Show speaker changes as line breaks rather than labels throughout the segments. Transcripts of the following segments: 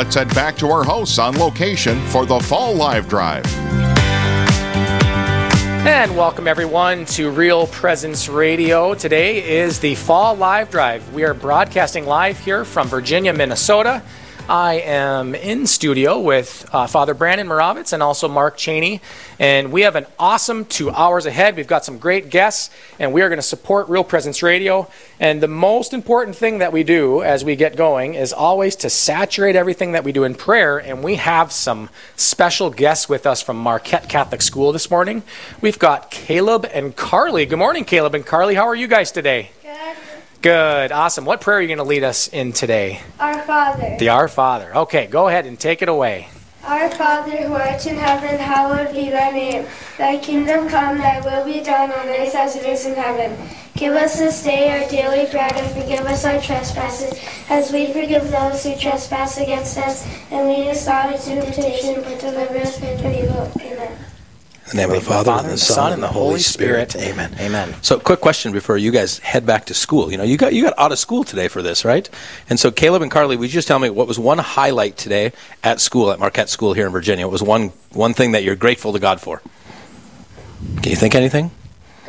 let's head back to our hosts on location for the Fall Live Drive.
And welcome everyone to Real Presence Radio. Today is the Fall Live Drive. We are broadcasting live here from Virginia, Minnesota. I am in studio with uh, Father Brandon Moravitz and also Mark Cheney. And we have an awesome two hours ahead. We've got some great guests, and we are going to support Real Presence Radio. And the most important thing that we do as we get going is always to saturate everything that we do in prayer. And we have some special guests with us from Marquette Catholic School this morning. We've got Caleb and Carly. Good morning, Caleb and Carly. How are you guys today?
Good.
Good, awesome. What prayer are you going to lead us in today?
Our Father.
The Our Father. Okay, go ahead and take it away.
Our Father who art in heaven, hallowed be thy name. Thy kingdom come, thy will be done on earth as it is in heaven. Give us this day our daily bread and forgive us our trespasses, as we forgive those who trespass against us. And lead us not into temptation, but deliver us from evil. Amen.
In the name of the Father, and the Son, and the Holy Spirit. Amen.
Amen.
So, quick question before you guys head back to school. You know, you got you got out of school today for this, right? And so, Caleb and Carly, would you just tell me what was one highlight today at school at Marquette School here in Virginia? What was one one thing that you're grateful to God for? Can you think anything?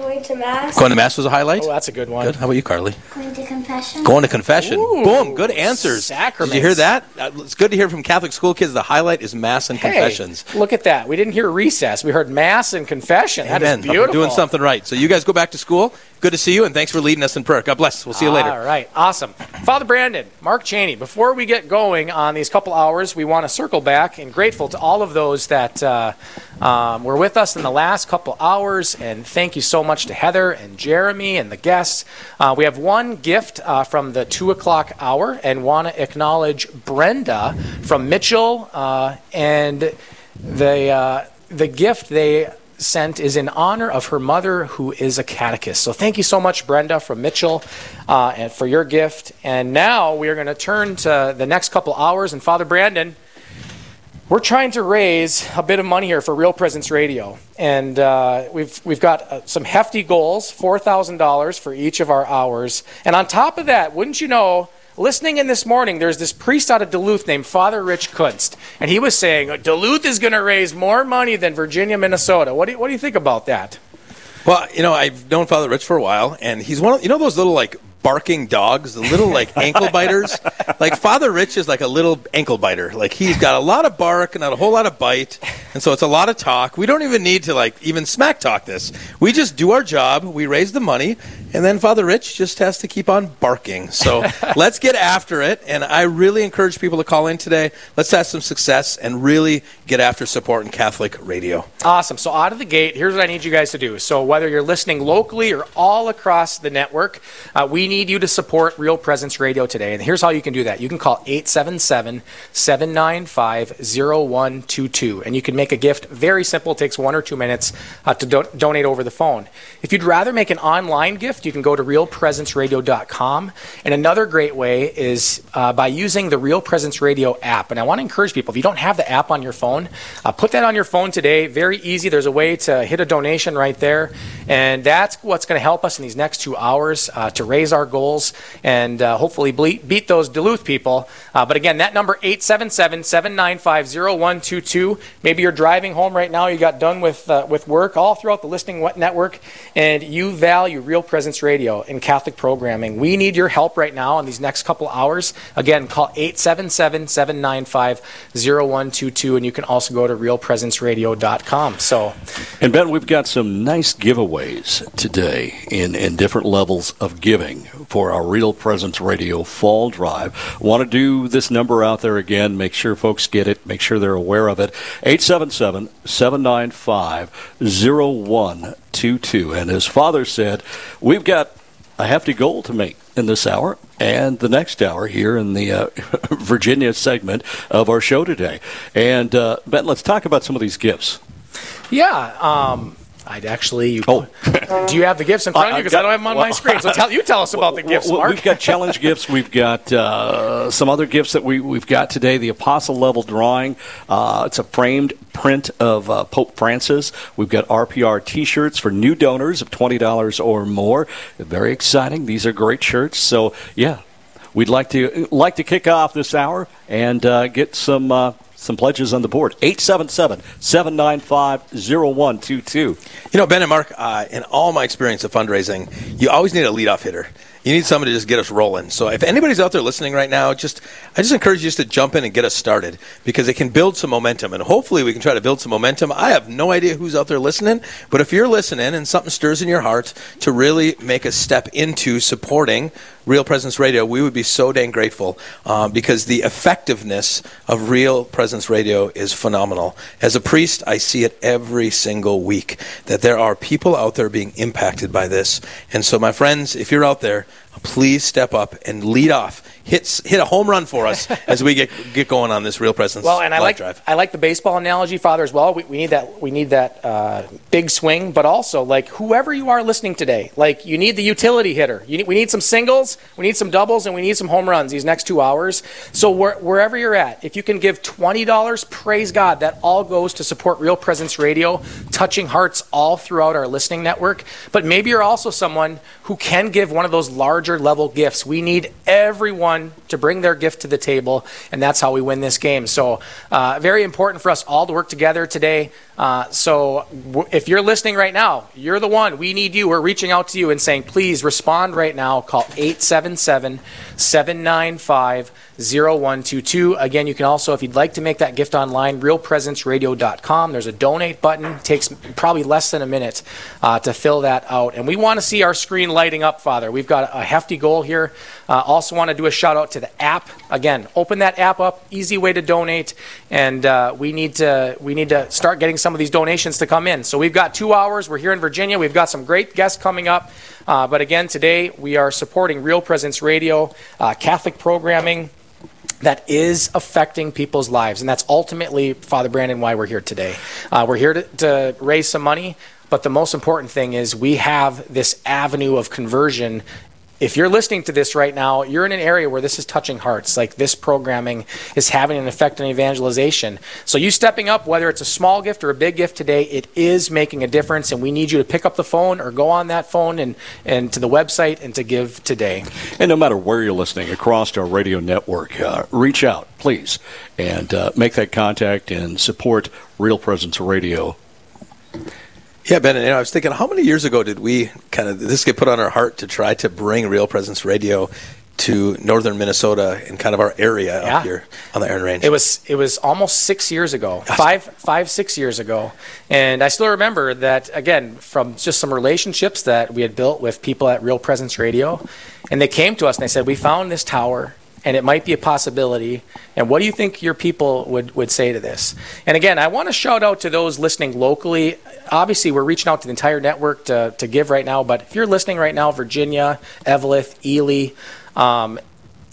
Going to Mass.
Going to mass was a highlight.
Oh, that's a good one.
Good. How about you, Carly?
Going to confession.
Going to confession.
Ooh,
Boom. Good answers.
sacraments.
Did you hear that? Uh, It's good to hear from Catholic school kids. The highlight is mass and
Hey,
confessions.
look at that. We didn't hear recess. We heard mass and confession. That is
Amen.
beautiful.
Doing something right. So you guys go back to school. Good to see you, and thanks for leading us in prayer. God bless. We'll see you later.
All right, awesome. Father Brandon, Mark Cheney, before we get going on these couple hours, we want to circle back and grateful to all of those that uh, um, were with us in the last couple hours. And thank you so much to Heather and Jeremy and the guests. Uh, we have one gift uh, from the 2 o'clock hour and want to acknowledge Brenda from Mitchell. Uh, and the, uh, the gift they sent is in honor of her mother, who is a catechist. So thank you so much, Brenda from Mitchell, uh, and for your gift. And now we are going to turn to the next couple hours. And Father Brandon, we're trying to raise a bit of money here for Real Presence Radio, and uh, we've we've got uh, some hefty goals: four thousand dollars for each of our hours. And on top of that, wouldn't you know? Listening in this morning, there's this priest out of Duluth named Father Rich Kunst, and he was saying Duluth is going to raise more money than Virginia, Minnesota. What do you, what do you think about that?
Well, you know, I've known Father Rich for a while, and he's one of you know those little like barking dogs, the little like ankle biters. Like Father Rich is like a little ankle biter. Like he's got a lot of bark and not a whole lot of bite, and so it's a lot of talk. We don't even need to like even smack talk this. We just do our job. We raise the money, and then Father Rich just has to keep on barking. So let's get after it. And I really encourage people to call in today. Let's have some success and really get after supporting Catholic radio.
Awesome. So, out of the gate, here's what I need you guys to do. So, whether you're listening locally or all across the network, uh, we need you to support Real Presence Radio today. And here's how you can do that you can call 877 795 0122. And you can make a gift very simple, it takes one or two minutes uh, to do- donate over the phone. If you'd rather make an online gift, you can go to realpresenceradio.com. And another great way is uh, by using the Real Presence Radio app. And I want to encourage people if you don't have the app on your phone, uh, put that on your phone today. Very easy. There's a way to hit a donation right there. And that's what's going to help us in these next two hours uh, to raise our goals and uh, hopefully ble- beat those Duluth people. Uh, but again, that number 877 795 0122. Maybe you're driving home right now, you got done with, uh, with work all throughout the Listening Network, and you value Real Presence Radio and Catholic programming. We need your help right now in these next couple hours. Again, call 877 795 0122, and you can also go to realpresenceradio.com. So,
And Ben, we've got some nice giveaways today in, in different levels of giving for our Real Presence Radio Fall Drive. Want to do this number out there again, make sure folks get it, make sure they're aware of it. 877 795 0122. And as Father said, we've got a hefty goal to make in this hour and the next hour here in the uh, Virginia segment of our show today. And uh, Ben, let's talk about some of these gifts.
yeah, um, I'd actually. You,
Oh.
do you have the gifts in front of you? Because I don't have them on my screen. So tell you tell us about the gifts,
Well,
Mark.
We've got challenge gifts. We've got uh, some other gifts that we, we've got today. The apostle level drawing. Uh, it's a framed print of uh, Pope Francis. We've got RPR T-shirts for new donors of twenty dollars or more. Very exciting. These are great shirts. So yeah. we'd like to like to kick off this hour and uh, get some uh, some pledges on the board. 877-795-0122.
You know, Ben and Mark, uh, in all my experience of fundraising, you always need a leadoff hitter. You need somebody to just get us rolling. So if anybody's out there listening right now, just I just encourage you just to jump in and get us started because it can build some momentum, and hopefully we can try to build some momentum. I have no idea who's out there listening, but if you're listening and something stirs in your heart to really make a step into supporting Real Presence Radio, we would be so dang grateful uh, because the effectiveness of Real Presence Radio is phenomenal. As a priest, I see it every single week that there are people out there being impacted by this. And so, my friends, if you're out there, please step up and lead off. Hit, hit a home run for us as we get get going on this real presence.
Well, and I like
drive.
I like the baseball analogy, Father, as well. We, we need that we need that uh, big swing, but also like whoever you are listening today, like you need the utility hitter. Need, we need some singles, we need some doubles, and we need some home runs these next two hours. So where, wherever you're at, if you can give twenty dollars, praise God. That all goes to support Real Presence Radio, touching hearts all throughout our listening network. But maybe you're also someone who can give one of those larger level gifts. We need everyone to bring their gift to the table, and that's how we win this game. So, uh, very important for us all to work together today. Uh, so, w- if you're listening right now, you're the one. We need you. We're reaching out to you and saying, please respond right now. Call 877 795 0122. Again, you can also, if you'd like to make that gift online, realpresenceradio.com. There's a donate button. It takes probably less than a minute uh, to fill that out. And we want to see our screen lighting up, Father. We've got a hefty goal here. Uh, also, want to do a shout out to the app. Again, open that app up. Easy way to donate. And uh, we need to we need to start getting some of these donations to come in. So we've got two hours. We're here in Virginia. We've got some great guests coming up. Uh, but again, today we are supporting Real Presence Radio, uh, Catholic programming that is affecting people's lives. And that's ultimately, Father Brandon, why we're here today. Uh, we're here to, to raise some money, but the most important thing is we have this avenue of conversion. If you're listening to this right now, you're in an area where this is touching hearts. Like this programming is having an effect on evangelization. So, you stepping up, whether it's a small gift or a big gift today, it is making a difference. And we need you to pick up the phone or go on that phone and, and to the website and to give today.
And no matter where you're listening across our radio network, uh, reach out, please, and uh, make that contact and support Real Presence Radio.
Yeah, Ben, and you know, I was thinking, how many years ago did we kind of this get put on our heart to try to bring Real Presence Radio to northern Minnesota and kind of our area
Yeah.
up here on the Iron Range?
It was it was almost six years ago, five five six years ago, and I still remember that again from just some relationships that we had built with people at Real Presence Radio, and they came to us and they said, "We found this tower." And it might be a possibility. And what do you think your people would, would say to this? And again, I want to shout out to those listening locally. Obviously, we're reaching out to the entire network to, to give right now. But if you're listening right now, Virginia, Eveleth, Ely, um,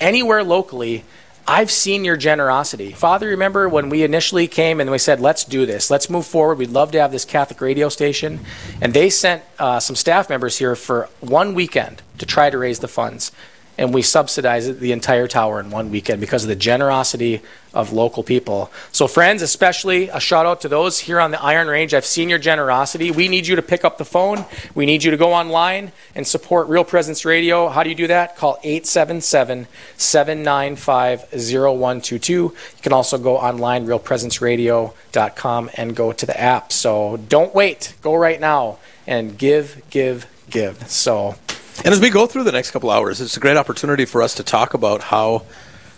anywhere locally, I've seen your generosity. Father, remember when we initially came and we said, let's do this, let's move forward. We'd love to have this Catholic radio station. And they sent uh, some staff members here for one weekend to try to raise the funds. And we subsidized the entire tower in one weekend because of the generosity of local people. So, friends, especially a shout out to those here on the Iron Range. I've seen your generosity. We need you to pick up the phone. We need you to go online and support Real Presence Radio. How do you do that? Call 877 795 0122. You can also go online, realpresenceradio.com, and go to the app. So, don't wait. Go right now and give, give, give. So,
And as we go through the next couple hours, it's a great opportunity for us to talk about how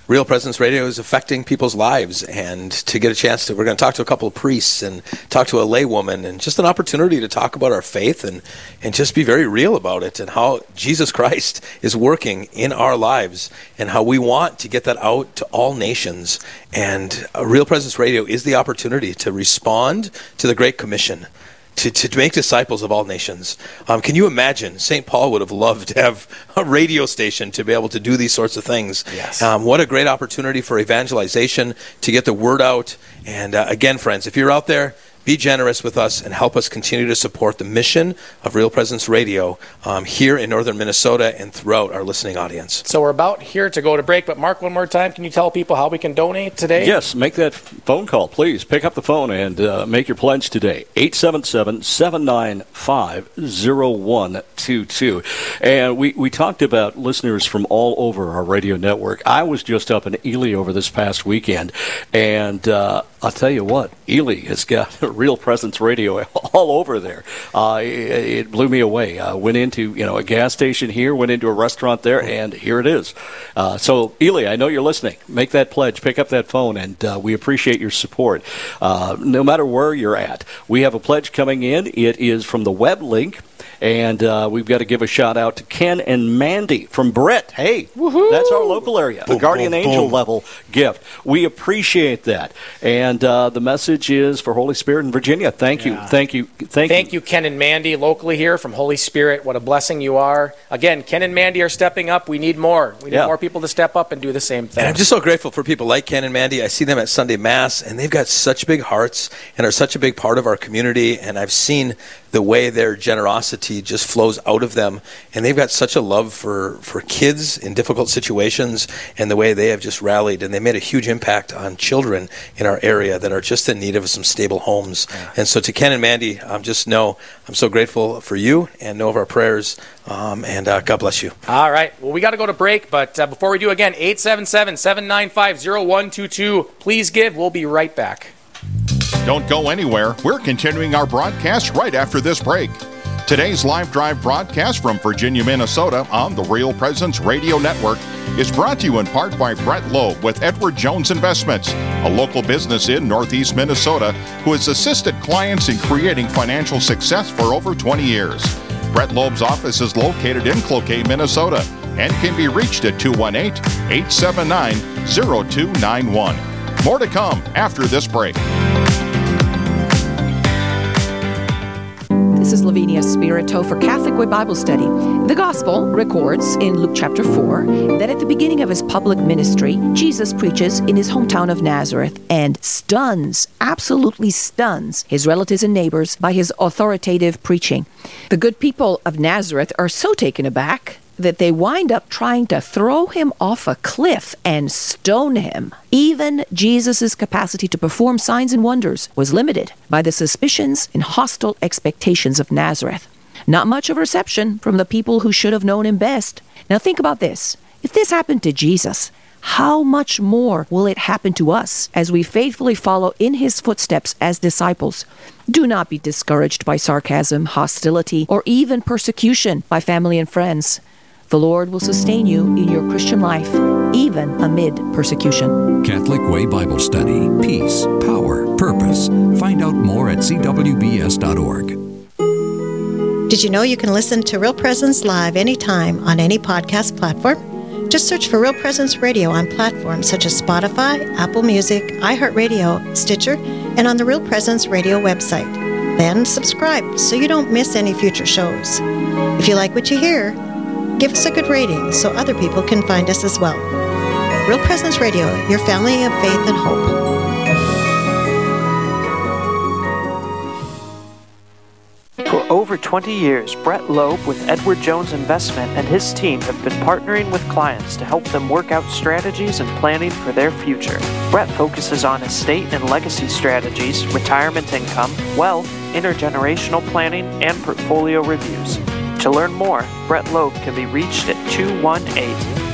Real Presence Radio is affecting people's lives and to get a chance to, we're going to talk to a couple of priests and talk to a laywoman and just an opportunity to talk about our faith and, and just be very real about it and how Jesus Christ is working in our lives and how we want to get that out to all nations. And uh, Real Presence Radio is the opportunity to respond to the Great Commission to, to make disciples of all nations. Um, can you imagine? St. Paul would have loved to have a radio station to be able to do these sorts of things.
Yes.
Um, what a great opportunity for evangelization to get the word out. And uh, again, friends, if you're out there, be generous with us and help us continue to support the mission of Real Presence Radio um, here in northern Minnesota and throughout our listening audience.
So we're about here to go to break, but Mark, one more time, can you tell people how we can donate today?
Yes, make that phone call, please. Pick up the phone and uh, make your pledge today. 877 795 0122. And we, we talked about listeners from all over our radio network. I was just up in Ely over this past weekend, and uh, I'll tell you what, Ely has got a real presence radio all over there. Uh, it, it, blew me away. I went into you know a gas station here, went into a restaurant there, and here it is. Uh, so Ely, I know you're listening. Make that pledge. Pick up that phone, and uh, we appreciate your support. Uh, no matter where you're at, we have a pledge coming in. It is from the web link and uh, we've got to give a shout out to Ken and Mandy from Britt. Hey, Woo-hoo. that's our local area, boom, a Guardian boom, Angel boom. level gift. We appreciate that. And uh, the message is for Holy Spirit in Virginia. Thank yeah. you. Thank you. Thank,
thank you. you, Ken and Mandy, locally here from Holy Spirit. What a blessing you are. Again, Ken and Mandy are stepping up. We need more. We need yeah. more people to step up and do the same thing.
And I'm just so grateful for people like Ken and Mandy. I see them at Sunday Mass, and they've got such big hearts and are such a big part of our community. And I've seen the way their generosity just flows out of them. And they've got such a love for, for kids in difficult situations and the way they have just rallied. And they made a huge impact on children in our area that are just in need of some stable homes. Yeah. And so to Ken and Mandy, um, just know I'm so grateful for you and know of our prayers. Um, and uh, God bless you.
All right. Well, we got to go to break. But uh, before we do, again, 877 795 0122. Please give. We'll be right back.
Don't go anywhere. We're continuing our broadcast right after this break. Today's live drive broadcast from Virginia, Minnesota on the Real Presence Radio Network is brought to you in part by Brett Loeb with Edward Jones Investments, a local business in Northeast Minnesota who has assisted clients in creating financial success for over 20 years. Brett Loeb's office is located in Cloquet, Minnesota, and can be reached at 218 879 0291. More to come after this break.
This is Lavinia Spirito for Catholic Way Bible Study. The Gospel records in Luke chapter 4 that at the beginning of his public ministry, Jesus preaches in his hometown of Nazareth and stuns, absolutely stuns, his relatives and neighbors by his authoritative preaching. The good people of Nazareth are so taken aback that they wind up trying to throw him off a cliff and stone him. Even Jesus' capacity to perform signs and wonders was limited by the suspicions and hostile expectations of Nazareth. Not much of reception from the people who should have known him best. Now think about this. If this happened to Jesus, how much more will it happen to us as we faithfully follow in his footsteps as disciples? Do not be discouraged by sarcasm, hostility, or even persecution by family and friends. The Lord will sustain you in your Christian life, even amid persecution.
Catholic Way Bible Study Peace, Power, Purpose. Find out more at cwbs.org.
Did you know you can listen to Real Presence live anytime on any podcast platform? Just search for Real Presence Radio on platforms such as Spotify, Apple Music, iHeartRadio, Stitcher, and on the Real Presence Radio website. Then subscribe so you don't miss any future shows. If you like what you hear, Give us a good rating so other people can find us as well. Real Presence Radio, your family of faith and hope.
For over 20 years, Brett Loeb with Edward Jones Investment and his team have been partnering with clients to help them work out strategies and planning for their future. Brett focuses on estate and legacy strategies, retirement income, wealth, intergenerational planning, and portfolio reviews. To learn more, Brett Loeb can be reached at 218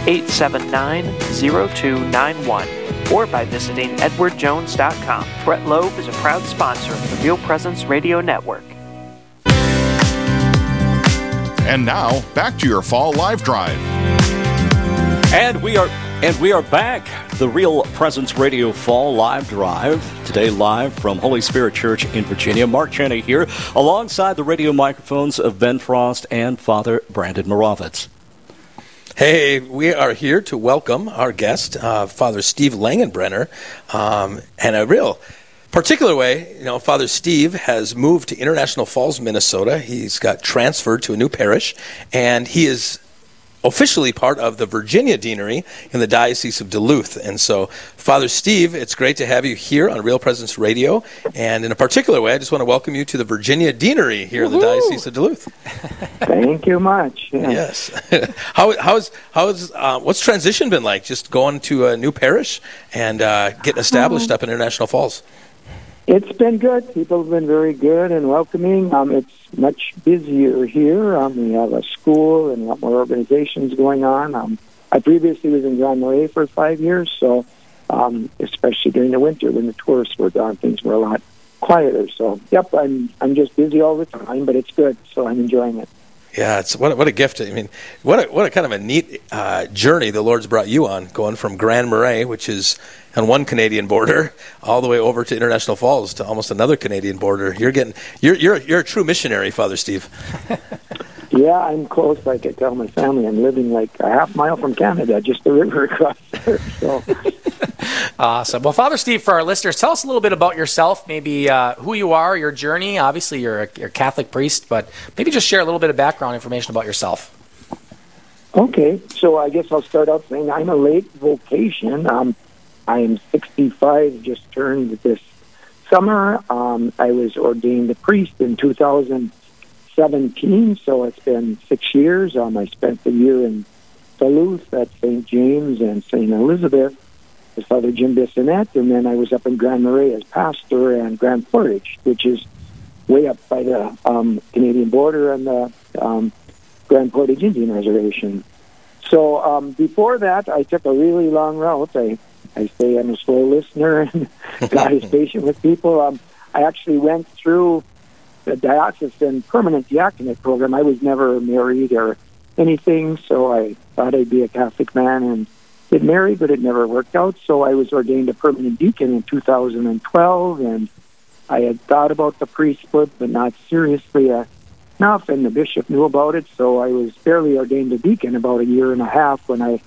879 0291 or by visiting edwardjones.com. Brett Loeb is a proud sponsor of the Real Presence Radio Network.
And now, back to your fall live drive.
And we are and we are back. The Real Presence Radio Fall Live Drive. Today, live from Holy Spirit Church in Virginia. Mark Cheney here, alongside the radio microphones of Ben Frost and Father Brandon Moravitz.
Hey, we are here to welcome our guest, uh, Father Steve Langenbrunner, um, and a real particular way, you know, Father Steve has moved to International Falls, Minnesota. He's got transferred to a new parish, and he is officially part of the Virginia Deanery in the Diocese of Duluth. And so, Father Steve, it's great to have you here on Real Presence Radio. And in a particular way, I just want to welcome you to the Virginia Deanery here Woo-hoo! in the Diocese of Duluth.
Thank you much.
Yeah. Yes. how, how's, how's, uh, what's transition been like? Just going to a new parish and uh, getting established um, up in International Falls?
It's been good. People have been very good and welcoming. Um, it's much busier here. Um, we have a school and a lot more organizations going on. Um, I previously was in Grand Marais for five years, so um, especially during the winter when the tourists were gone, things were a lot quieter. So, yep, I'm I'm just busy all the time, but it's good. So I'm enjoying it.
Yeah, it's what what a gift. I mean, what a, what a kind of a neat uh, journey the Lord's brought you on, going from Grand Marais, which is on one Canadian border, all the way over to International Falls to almost another Canadian border. You're getting you're you're you're a true missionary, Father Steve.
yeah, I'm close. Like I tell my family, I'm living like a half mile from Canada, just the river across there. So.
Awesome. Well, Father Steve, for our listeners, tell us a little bit about yourself, maybe uh, who you are, your journey. Obviously, you're a, you're a Catholic priest, but maybe just share a little bit of background information about yourself.
Okay, so I guess I'll start out saying I'm a late vocation. Um, I am 65, just turned this summer. Um, I was ordained a priest in 2017, so it's been six years. Um, I spent a year in Duluth at St. James and St. Elizabeth with Father Jim Bissonette, and then I was up in Grand Marais as pastor and Grand Portage, which is way up by the um, Canadian border and the um, Grand Portage Indian Reservation. So um, before that, I took a really long route. I, I say I'm a slow listener and God is patient with people. Um, I actually went through the diocesan permanent diaconate program. I was never married or anything, so I thought I'd be a Catholic man and get married, but it never worked out. So I was ordained a permanent deacon in 2012, and I had thought about the priesthood, but not seriously enough. And the bishop knew about it, so I was barely ordained a deacon about a year and a half when I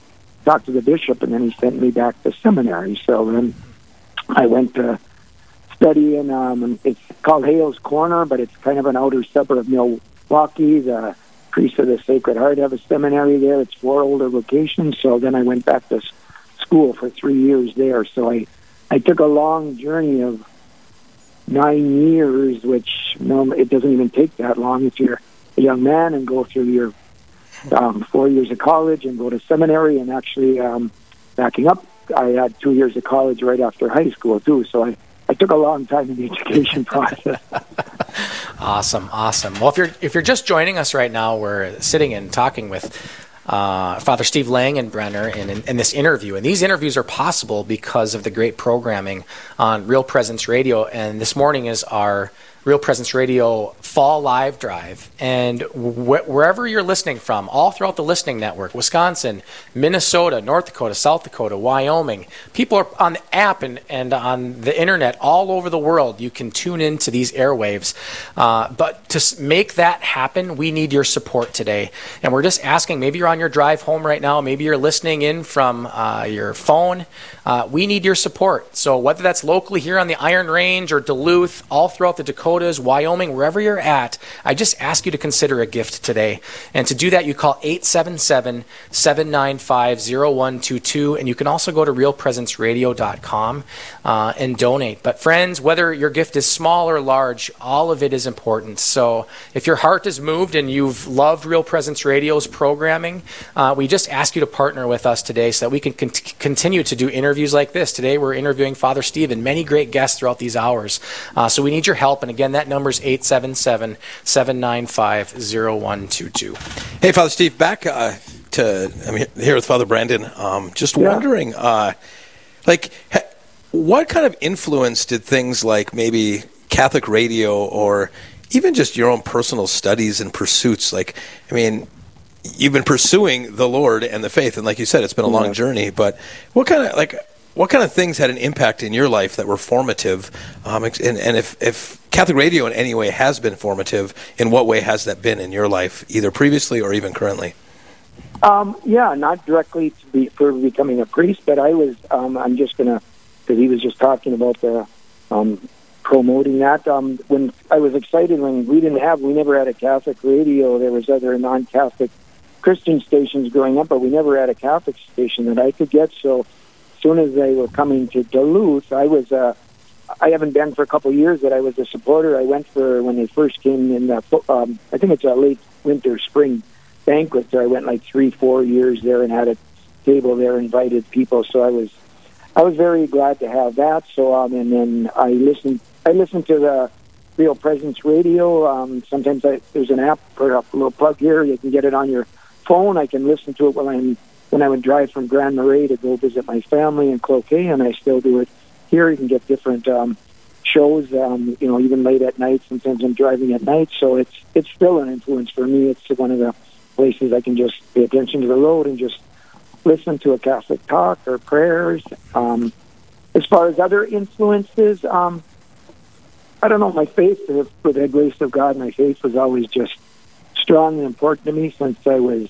talked to the bishop, and then he sent me back to seminary. So then I went to study in um, it's called Hales Corner, but it's kind of an outer suburb of Milwaukee. The priests of the Sacred Heart have a seminary there. It's four older vocations. So then I went back to school for three years there. So I, I took a long journey of nine years, which no, it doesn't even take that long if you're a young man and go through your um, four years of college and go to seminary. And actually, um, backing up, I had two years of college right after high school too. So I, I took a long time in the education process.
Awesome, awesome. Well, if you're if you're just joining us right now, we're sitting and talking with uh, Father Steve Langenbrunner in, in, in, this interview. And these interviews are possible because of the great programming on Real Presence Radio. And this morning is our Real Presence Radio Fall Live Drive. And wh- wherever you're listening from, all throughout the listening network Wisconsin, Minnesota, North Dakota, South Dakota, Wyoming people are on the app and, and on the internet all over the world. You can tune into these airwaves. Uh, but to make that happen, we need your support today. And we're just asking maybe you're on your drive home right now, maybe you're listening in from uh, your phone. Uh, we need your support. So whether that's locally here on the Iron Range or Duluth, all throughout the Dakotas, Wyoming, wherever you're at, I just ask you to consider a gift today. And to do that, you call 877 795 0122. And you can also go to realpresenceradio.com uh, and donate. But friends, whether your gift is small or large, all of it is important. So if your heart is moved and you've loved Real Presence Radio's programming, uh, we just ask you to partner with us today so that we can con- continue to do interviews interviews like this. Today we're interviewing Father Steve and many great guests throughout these hours. Uh, so we need your help. And again, that number is 877 795 0122.
Hey, Father Steve, back uh, to, I'm here with Father Brandon. Um, just yeah. wondering, uh, like, ha- what kind of influence did things like maybe Catholic radio or even just your own personal studies and pursuits like i mean you've been pursuing the Lord and the faith, and like you said, it's been a long journey. But what kind of like what kind of things had an impact in your life that were formative? Um, and, and if, if Catholic radio in any way has been formative, in what way has that been in your life, either previously or even currently?
Um, yeah, not directly to be, for becoming a priest, but I was. Um, I'm just gonna because he was just talking about the um, promoting that. Um, when I was excited when we didn't have, we never had a Catholic radio. There was other non-Catholic Christian stations growing up, but we never had a Catholic station that I could get. So soon as they were coming to Duluth, I was uh, I haven't been for a couple of years, but I was a supporter. I went for when they first came in. The, um, I think it's a late winter, spring banquet. So I went like three, four years there and had a table there, invited people. So I was I was very glad to have that. So um, and then I listened I listened to the Real Presence Radio. Um, sometimes I, there's an app for a little plug here. You can get it on your phone. I can listen to it when I'm when I would drive from Grand Marais to go visit my family in Cloquet, and I still do it here. You can get different um, shows, um, you know, even late at night. Sometimes I'm driving at night, so it's it's still an influence for me. It's one of the places I can just pay attention to the road and just listen to a Catholic talk or prayers. Um, as far as other influences, um, I don't know. My faith, for the grace of God, my faith was always just strong and important to me since I was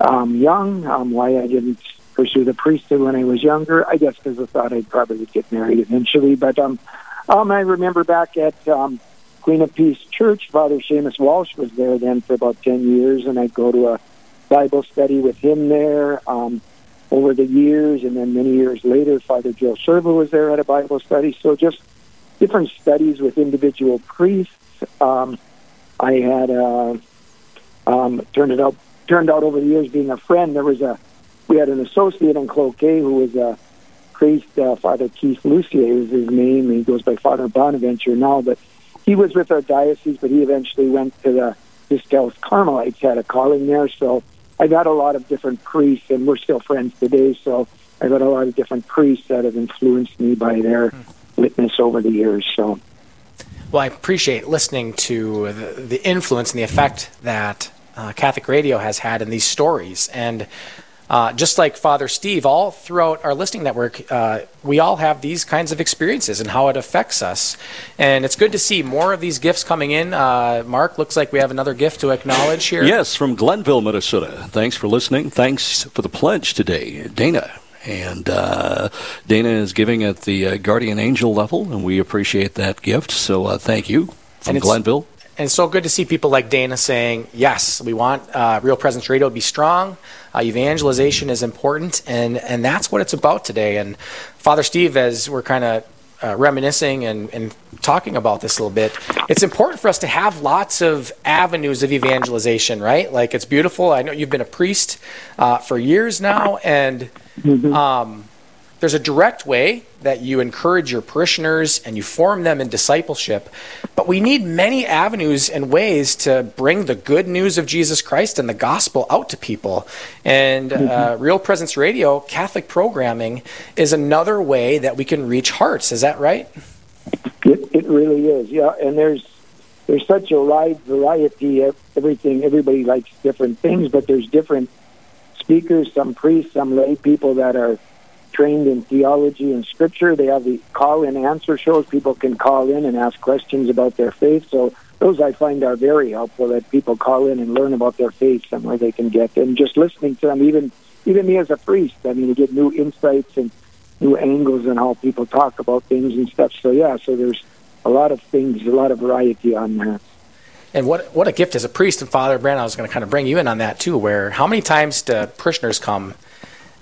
um, young. Um, why I didn't pursue the priesthood when I was younger, I guess because I thought I'd probably get married eventually. But um, um, I remember back at um, Queen of Peace Church, Father Seamus Walsh was there then for about ten years, and I'd go to a Bible study with him there. Um, over the years, and then many years later, Father Joe Serva was there at a Bible study. So just different studies with individual priests. Um, I had uh, um, turned it out turned out over the years being a friend. There was a we had an associate in Cloquet who was a priest, uh, Father Keith Lucier is his name. He goes by Father Bonaventure now, but he was with our diocese, but he eventually went to the Discalced Carmelites, had a calling there. So I got a lot of different priests, and we're still friends today. So I got a lot of different priests that have influenced me by their witness over the years. So.
Well, I appreciate listening to the, the influence and the effect that uh, Catholic radio has had in these stories. And uh, just like Father Steve, all throughout our listening network, uh, we all have these kinds of experiences and how it affects us. And it's good to see more of these gifts coming in. Uh, Mark, looks like we have another gift to acknowledge here.
Yes, from Glenville, Minnesota. Thanks for listening. Thanks for the pledge today, Dana. And uh, Dana is giving at the uh, guardian angel level, and we appreciate that gift. So uh, thank you from Glenville.
And so good to see people like Dana saying, yes, we want uh, Real Presence Radio to be strong. Uh, evangelization is important, and, and that's what it's about today. And Father Steve, as we're kind of uh, reminiscing and, and talking about this a little bit, it's important for us to have lots of avenues of evangelization, right? Like it's beautiful. I know you've been a priest uh, for years now, and um, there's a direct way that you encourage your parishioners and you form them in discipleship. But we need many avenues and ways to bring the good news of Jesus Christ and the gospel out to people. And uh, Real Presence Radio, Catholic programming, is another way that we can reach hearts. Is that right?
It, it really is, yeah. And there's there's such a wide variety of everything. Everybody likes different things, but there's different speakers, some priests, some lay people that are trained in theology and scripture. They have the call in answer shows. People can call in and ask questions about their faith. So those I find are very helpful that people call in and learn about their faith somewhere they can get. And just listening to them, even even me as a priest, I mean, to get new insights and new angles and how people talk about things and stuff. So yeah, so there's a lot of things, a lot of variety on there.
And what what a gift as a priest and Father Brand. I was going to kind of bring you in on that too. Where how many times do parishioners come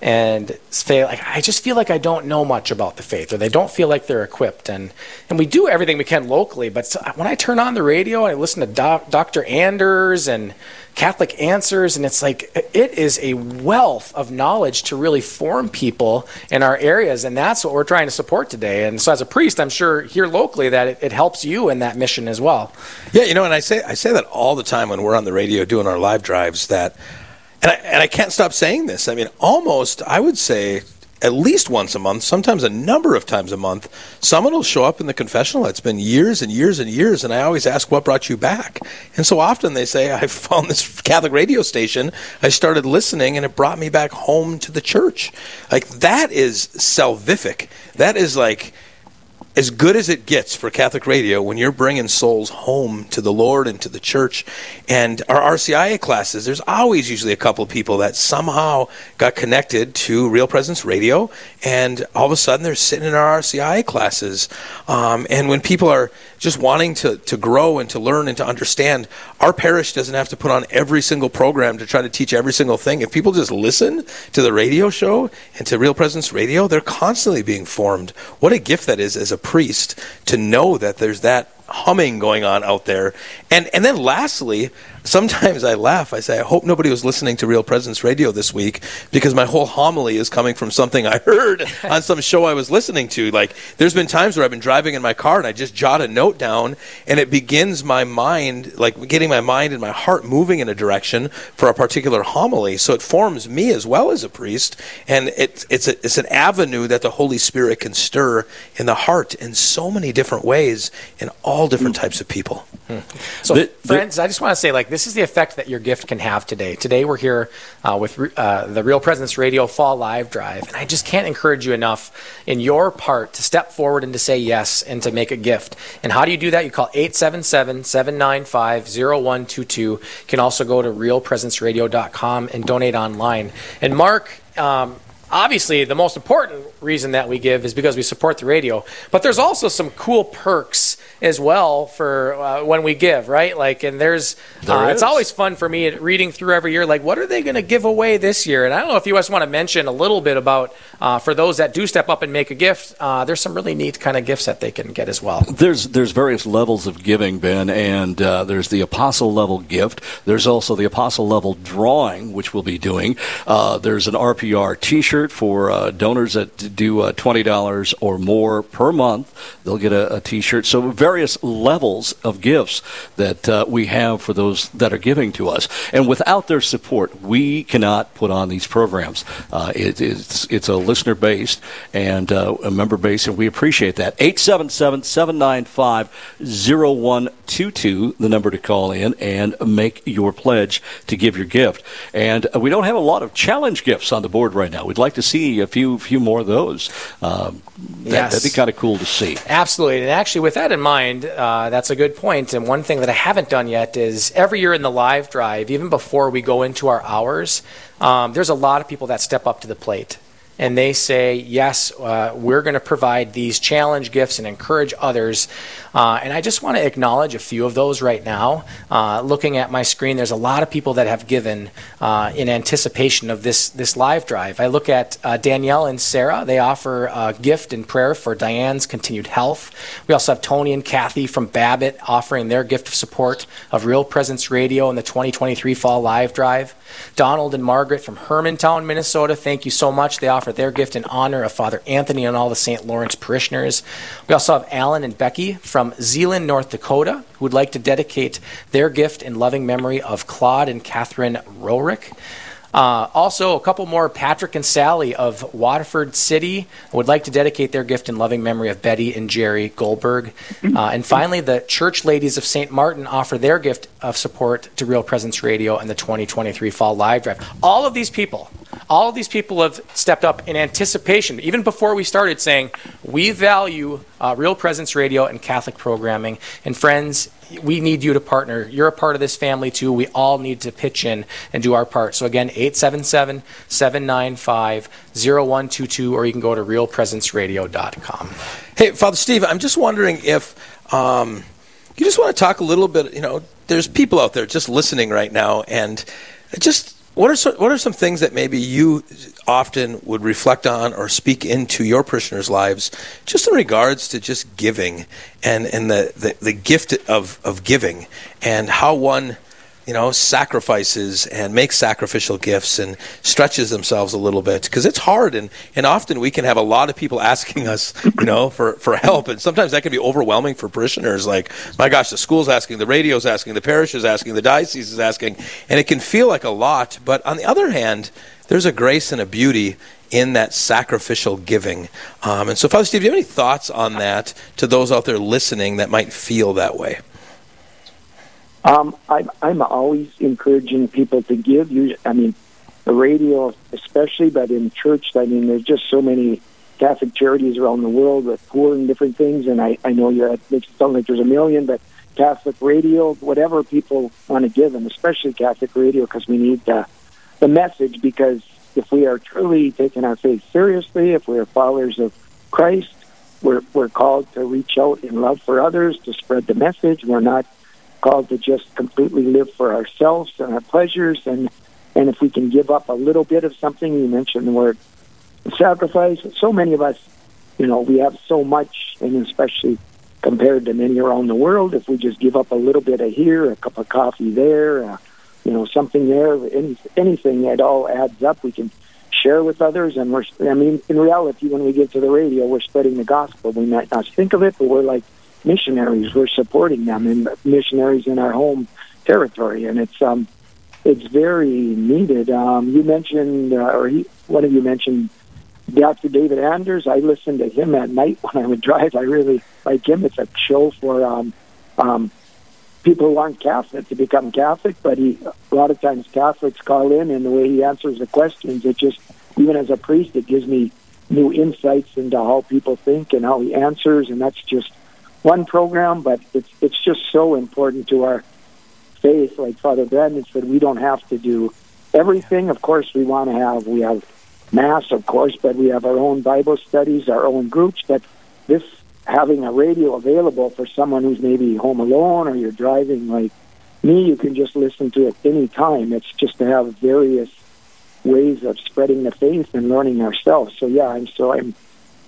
and feel like I just feel like I don't know much about the faith, or they don't feel like they're equipped. And and we do everything we can locally, but when I turn on the radio and I listen to Dr. Anders and Catholic Answers, and it's like it is a wealth of knowledge to really form people in our areas, and that's what we're trying to support today. And so, as a priest, I'm sure here locally that it, it helps you in that mission as well.
Yeah, you know, and I say I say that all the time when we're on the radio doing our live drives that and I, and I can't stop saying this. I mean, almost, I would say, at least once a month, sometimes a number of times a month, someone will show up in the confessional. It's been years and years and years, and I always ask, What brought you back? And so often they say, I found this Catholic radio station. I started listening, and it brought me back home to the church. Like, that is salvific. That is like as good as it gets for Catholic radio when you're bringing souls home to the Lord and to the church. And our RCIA classes, there's always usually a couple of people that somehow got connected to Real Presence Radio, and all of a sudden they're sitting in our RCIA classes. Um, and when people are just wanting to, to grow and to learn and to understand, our parish doesn't have to put on every single program to try to teach every single thing. If people just listen to the radio show and to Real Presence Radio, they're constantly being formed. What a gift that is as a priest to know that there's that humming going on out there. And and then lastly, sometimes I laugh. I say, I hope nobody was listening to Real Presence Radio this week because my whole homily is coming from something I heard on some show I was listening to. Like, there's been times where I've been driving in my car and I just jot a note down and it begins my mind, like getting my mind and my heart moving in a direction for a particular homily. So it forms me as well as a priest. And it, it's, a, it's an avenue that the Holy Spirit can stir in the heart in so many different ways in all different types of people.
Hmm. So, the, the, friends, I just want to say, like, this is the effect that your gift can have today. Today, we're here uh, with uh, the Real Presence Radio Fall Live Drive, and I just can't encourage you enough in your part to step forward and to say yes and to make a gift. And how do you do that? You call 877 795 0122. You can also go to realpresenceradio.com and donate online. And Mark, um, obviously the most important reason that we give is because we support the radio. But there's also some cool perks as well for uh, when we give right? Like and there's uh, it's always fun for me reading through every year like what are they going to give away this year? And i don't know if you guys want to mention a little bit about uh, for those that do step up and make a gift uh, there's some really neat kind of gifts that they can get as well.
There's there's various levels of giving ben and uh, there's the apostle level gift. There's also the apostle level drawing which we'll be doing. Uh, there's an rpr t-shirt for uh, donors that do uh, $20 or more per month. They'll get a t-shirt. So various levels of gifts that uh, we have for those that are giving to us. And without their support, we cannot put on these programs. Uh, it, it's, it's a listener based and uh, a member based, and we appreciate that. 877 795 0122, the number to call in and make your pledge to give your gift. And uh, we don't have a lot of challenge gifts on the board right now. We'd like to see a few few more of those. Um, that,
yes.
That'd be kind of cool to see.
Absolutely. And actually, with that in mind, uh, that's a good point. And one thing that I haven't done yet is every year in the live drive, even before we go into our hours, um, there's a lot of people that step up to the plate and they say, yes, uh, we're going to provide these challenge gifts and encourage others. Uh, and I just want to acknowledge a few of those right now. Uh, looking at my screen, there's a lot of people that have given uh, in anticipation of this, this live drive. I look at uh, Danielle and Sarah. They offer a gift and prayer for Diane's continued health. We also have Tony and Kathy from Babbitt offering their gift of support of Real Presence Radio in the 2023 Fall Live Drive. Donald and Margaret from Hermantown, Minnesota, thank you so much. They offer their gift in honor of Father Anthony and all the St. Lawrence parishioners. We also have Alan and Becky from Zeeland, North Dakota, who would like to dedicate their gift in loving memory of Claude and Catherine Rorick. Uh, also, a couple more Patrick and Sally of Watford City would like to dedicate their gift in loving memory of Betty and Jerry Goldberg. Uh, and finally, the Church Ladies of St. Martin offer their gift of support to Real Presence Radio and the 2023 Fall Live Drive. All of these people, all of these people have stepped up in anticipation, even before we started, saying, We value uh, Real Presence Radio and Catholic programming. And friends, we need you to partner. You're a part of this family too. We all need to pitch in and do our part. So again, 877 795 0122, or you can go to realpresenceradio.com.
Hey, Father Steve, I'm just wondering if um, you just want to talk a little bit. You know, there's people out there just listening right now, and just what are some, what are some things that maybe you often would reflect on or speak into your parishioners' lives, just in regards to just giving and and the, the, the gift of of giving and how one you know, sacrifices and makes sacrificial gifts and stretches themselves a little bit because it's hard and, and often we can have a lot of people asking us, you know, for, for help and sometimes that can be overwhelming for parishioners. Like, my gosh, the school's asking, the radio's asking, the parish is asking, the diocese is asking, and it can feel like a lot. But on the other hand, there's a grace and a beauty in that sacrificial giving. Um, and so, Father Steve, do you have any thoughts on that to those out there listening that might feel that way?
Um, I'm, I'm always encouraging people to give. You, I mean, the radio especially, but in church, I mean, there's just so many Catholic charities around the world with poor and different things. And I, I know you're, it makes it sound like there's a million, but Catholic radio, whatever people want to give, and especially Catholic radio, because we need the, the message. Because if we are truly taking our faith seriously, if we are followers of Christ, we're, we're called to reach out in love for others, to spread the message. We're not called to just completely live for ourselves and our pleasures. And, and if we can give up a little bit of something, you mentioned the word sacrifice. So many of us, you know, we have so much, and especially compared to many around the world, if we just give up a little bit of here, a cup of coffee there, uh, you know, something there, any, anything, it all adds up. We can share with others, and we're, I mean, in reality, when we get to the radio, we're spreading the gospel. We might not think of it, but we're like missionaries. We're supporting them and missionaries in our home territory, and it's, um, it's very needed. Um, you mentioned, uh, or he, one of you mentioned Dr. David Anders. I listen to him at night when I would drive. I really like him. It's a show for um, um, people who aren't Catholic to become Catholic, but he a lot of times Catholics call in, and the way he answers the questions, it just even as a priest, it gives me new insights into how people think and how he answers, and that's just one program, but it's it's just so important to our faith. Like Father Brandon said, we don't have to do everything. Of course, we want to have we have mass, of course, but we have our own Bible studies, our own groups. But this having a radio available for someone who's maybe home alone or you're driving like me, you can just listen to it any time. It's just to have various ways of spreading the faith and learning ourselves. So yeah, I'm so I'm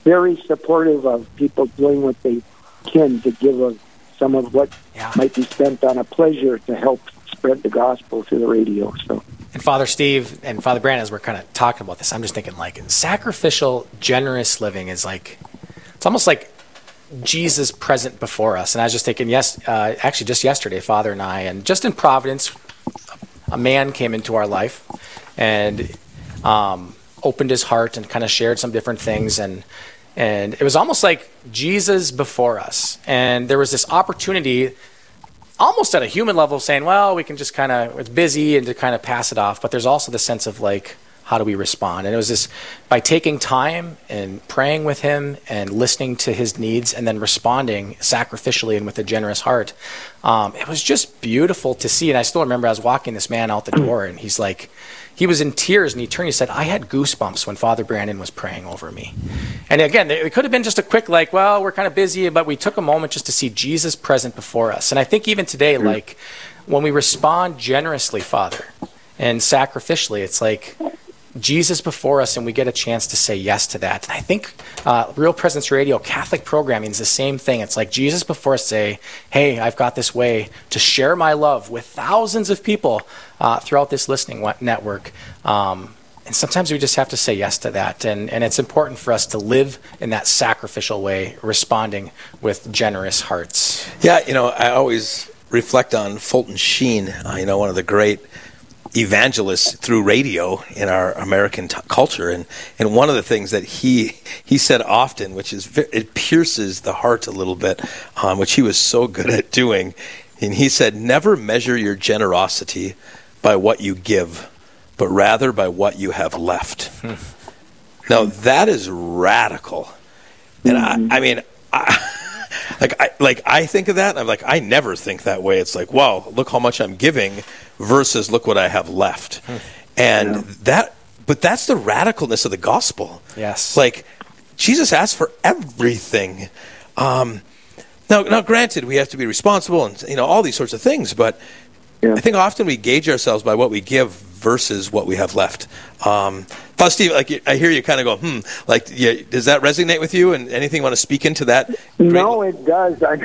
very supportive of people doing what they can to give of some of what
Yeah.
might be spent on a pleasure to help spread the gospel through the radio. So
And Father Steve and Father Brandon, as we're kind of talking about this, I'm just thinking like sacrificial, generous living is like, it's almost like Jesus present before us. And I was just thinking, yes, uh, actually, just yesterday, Father and I, and just in Providence, a man came into our life and um, opened his heart and kind of shared some different things and and it was almost like Jesus before us. And there was this opportunity almost at a human level saying, well, we can just kind of, it's busy and to kind of pass it off. But there's also the sense of like, how do we respond? And it was this by taking time and praying with him and listening to his needs and then responding sacrificially and with a generous heart. Um, it was just beautiful to see. And I still remember I was walking this man out the door and he's like, he was in tears and he turned. He said, "I had goosebumps when Father Brandon was praying over me." And again, it could have been just a quick, like, "Well, we're kind of busy," but we took a moment just to see Jesus present before us. And I think even today, like, when we respond generously, Father, and sacrificially, it's like Jesus before us, and we get a chance to say yes to that. And I think uh, Real Presence Radio, Catholic programming is the same thing. It's like Jesus before us say, "Hey, I've got this way to share my love with thousands of people uh, throughout this listening network." Um, and sometimes we just have to say yes to that, and and it's important for us to live in that sacrificial way, responding with generous hearts.
Yeah, you know, I always reflect on Fulton Sheen, uh, you know, one of the great evangelists through radio in our American t- culture, and and one of the things that he he said often, which is it pierces the heart a little bit, um, which he was so good at doing, and he said, "Never measure your generosity by what you give, but rather by what you have left." Hmm. Now that is radical, and I, mm-hmm. I mean. I, like I like I think of that and I'm like I never think that way. It's like, wow, look how much I'm giving versus look what I have left. Hmm. And that but that's the radicalness of the gospel.
Yes.
Like Jesus asked for everything. Um now now granted we have to be responsible and you know all these sorts of things, but I think often we gauge ourselves by what we give versus what we have left. Um, Steve, like I hear you kind of go, hmm. Like, yeah, does that resonate with you? And anything you want to speak into that?
No, it does. I,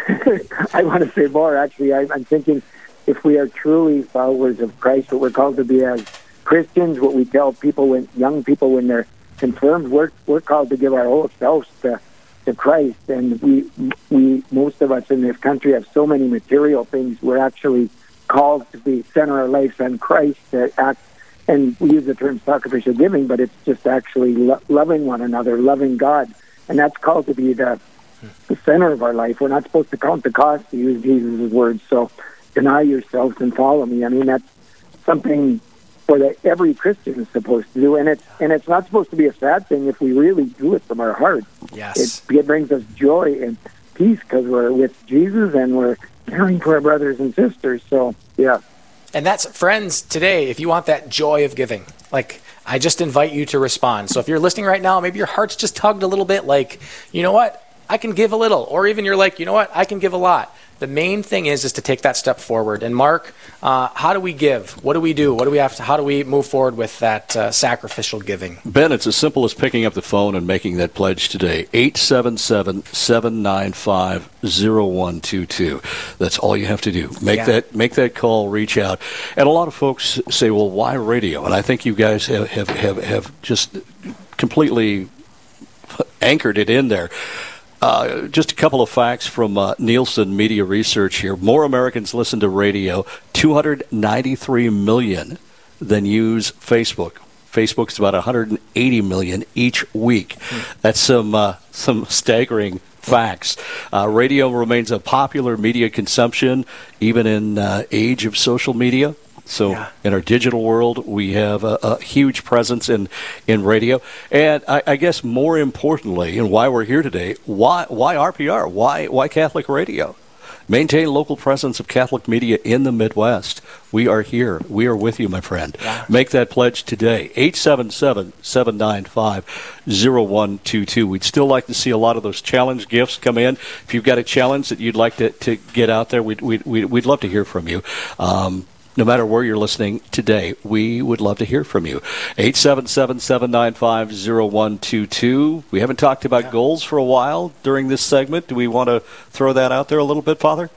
I want to say more. Actually, I, I'm thinking if we are truly followers of Christ, what we're called to be as Christians, what we tell people when young people when they're confirmed, we're we're called to give our whole selves to to Christ. And we we most of us in this country have so many material things. We're actually called to be center of our lives on Christ to act. And we use the term sacrificial giving, but it's just actually lo- loving one another, loving God, and that's called to be the the center of our life. We're not supposed to count the cost, to use Jesus' words. So deny yourselves and follow me. I mean, that's something or that every Christian is supposed to do. And it's and it's not supposed to be a sad thing if we really do it from our heart.
Yes.
It, it brings us joy and peace because we're with Jesus and we're caring for our brothers and sisters. So yeah.
And that's friends today. If you want that joy of giving, like I just invite you to respond. So if you're listening right now, maybe your heart's just tugged a little bit, like you know what, I can give a little, or even you're like, you know what, I can give a lot. The main thing is is to take that step forward. And Mark, uh, how do we give? What do we do? What do we have to? How do we move forward with that uh, sacrificial giving?
Ben, it's as simple as picking up the phone and making that pledge today. 877 795 0122. That's all you have to do. Make
Yeah.
that make that call, reach out. And a lot of folks say, well, why radio? And I think you guys have, have, have, have just completely anchored it in there. Uh, just a couple of facts from uh, Nielsen Media Research here. More Americans listen to radio, 293 million, than use Facebook. Facebook's about 180 million each week. That's some uh, some staggering facts. Uh, radio remains a popular media consumption, even in uh, age of social media. So
Yeah.
in our digital world, we have a, a huge presence in, in radio. And I, I guess more importantly, and why we're here today, why why RPR? Why why Catholic radio? Maintain local presence of Catholic media in the Midwest. We are here. We are with you, my friend. Make that pledge today. 877 795 0122. We'd still like to see a lot of those challenge gifts come in. If you've got a challenge that you'd like to, to get out there, we'd, we'd, we'd we'd love to hear from you. Um, no matter where you're listening today, we would love to hear from you. 877 795 0122. We haven't talked about goals for a while during this segment. Do we want to throw that out there a little bit, Father?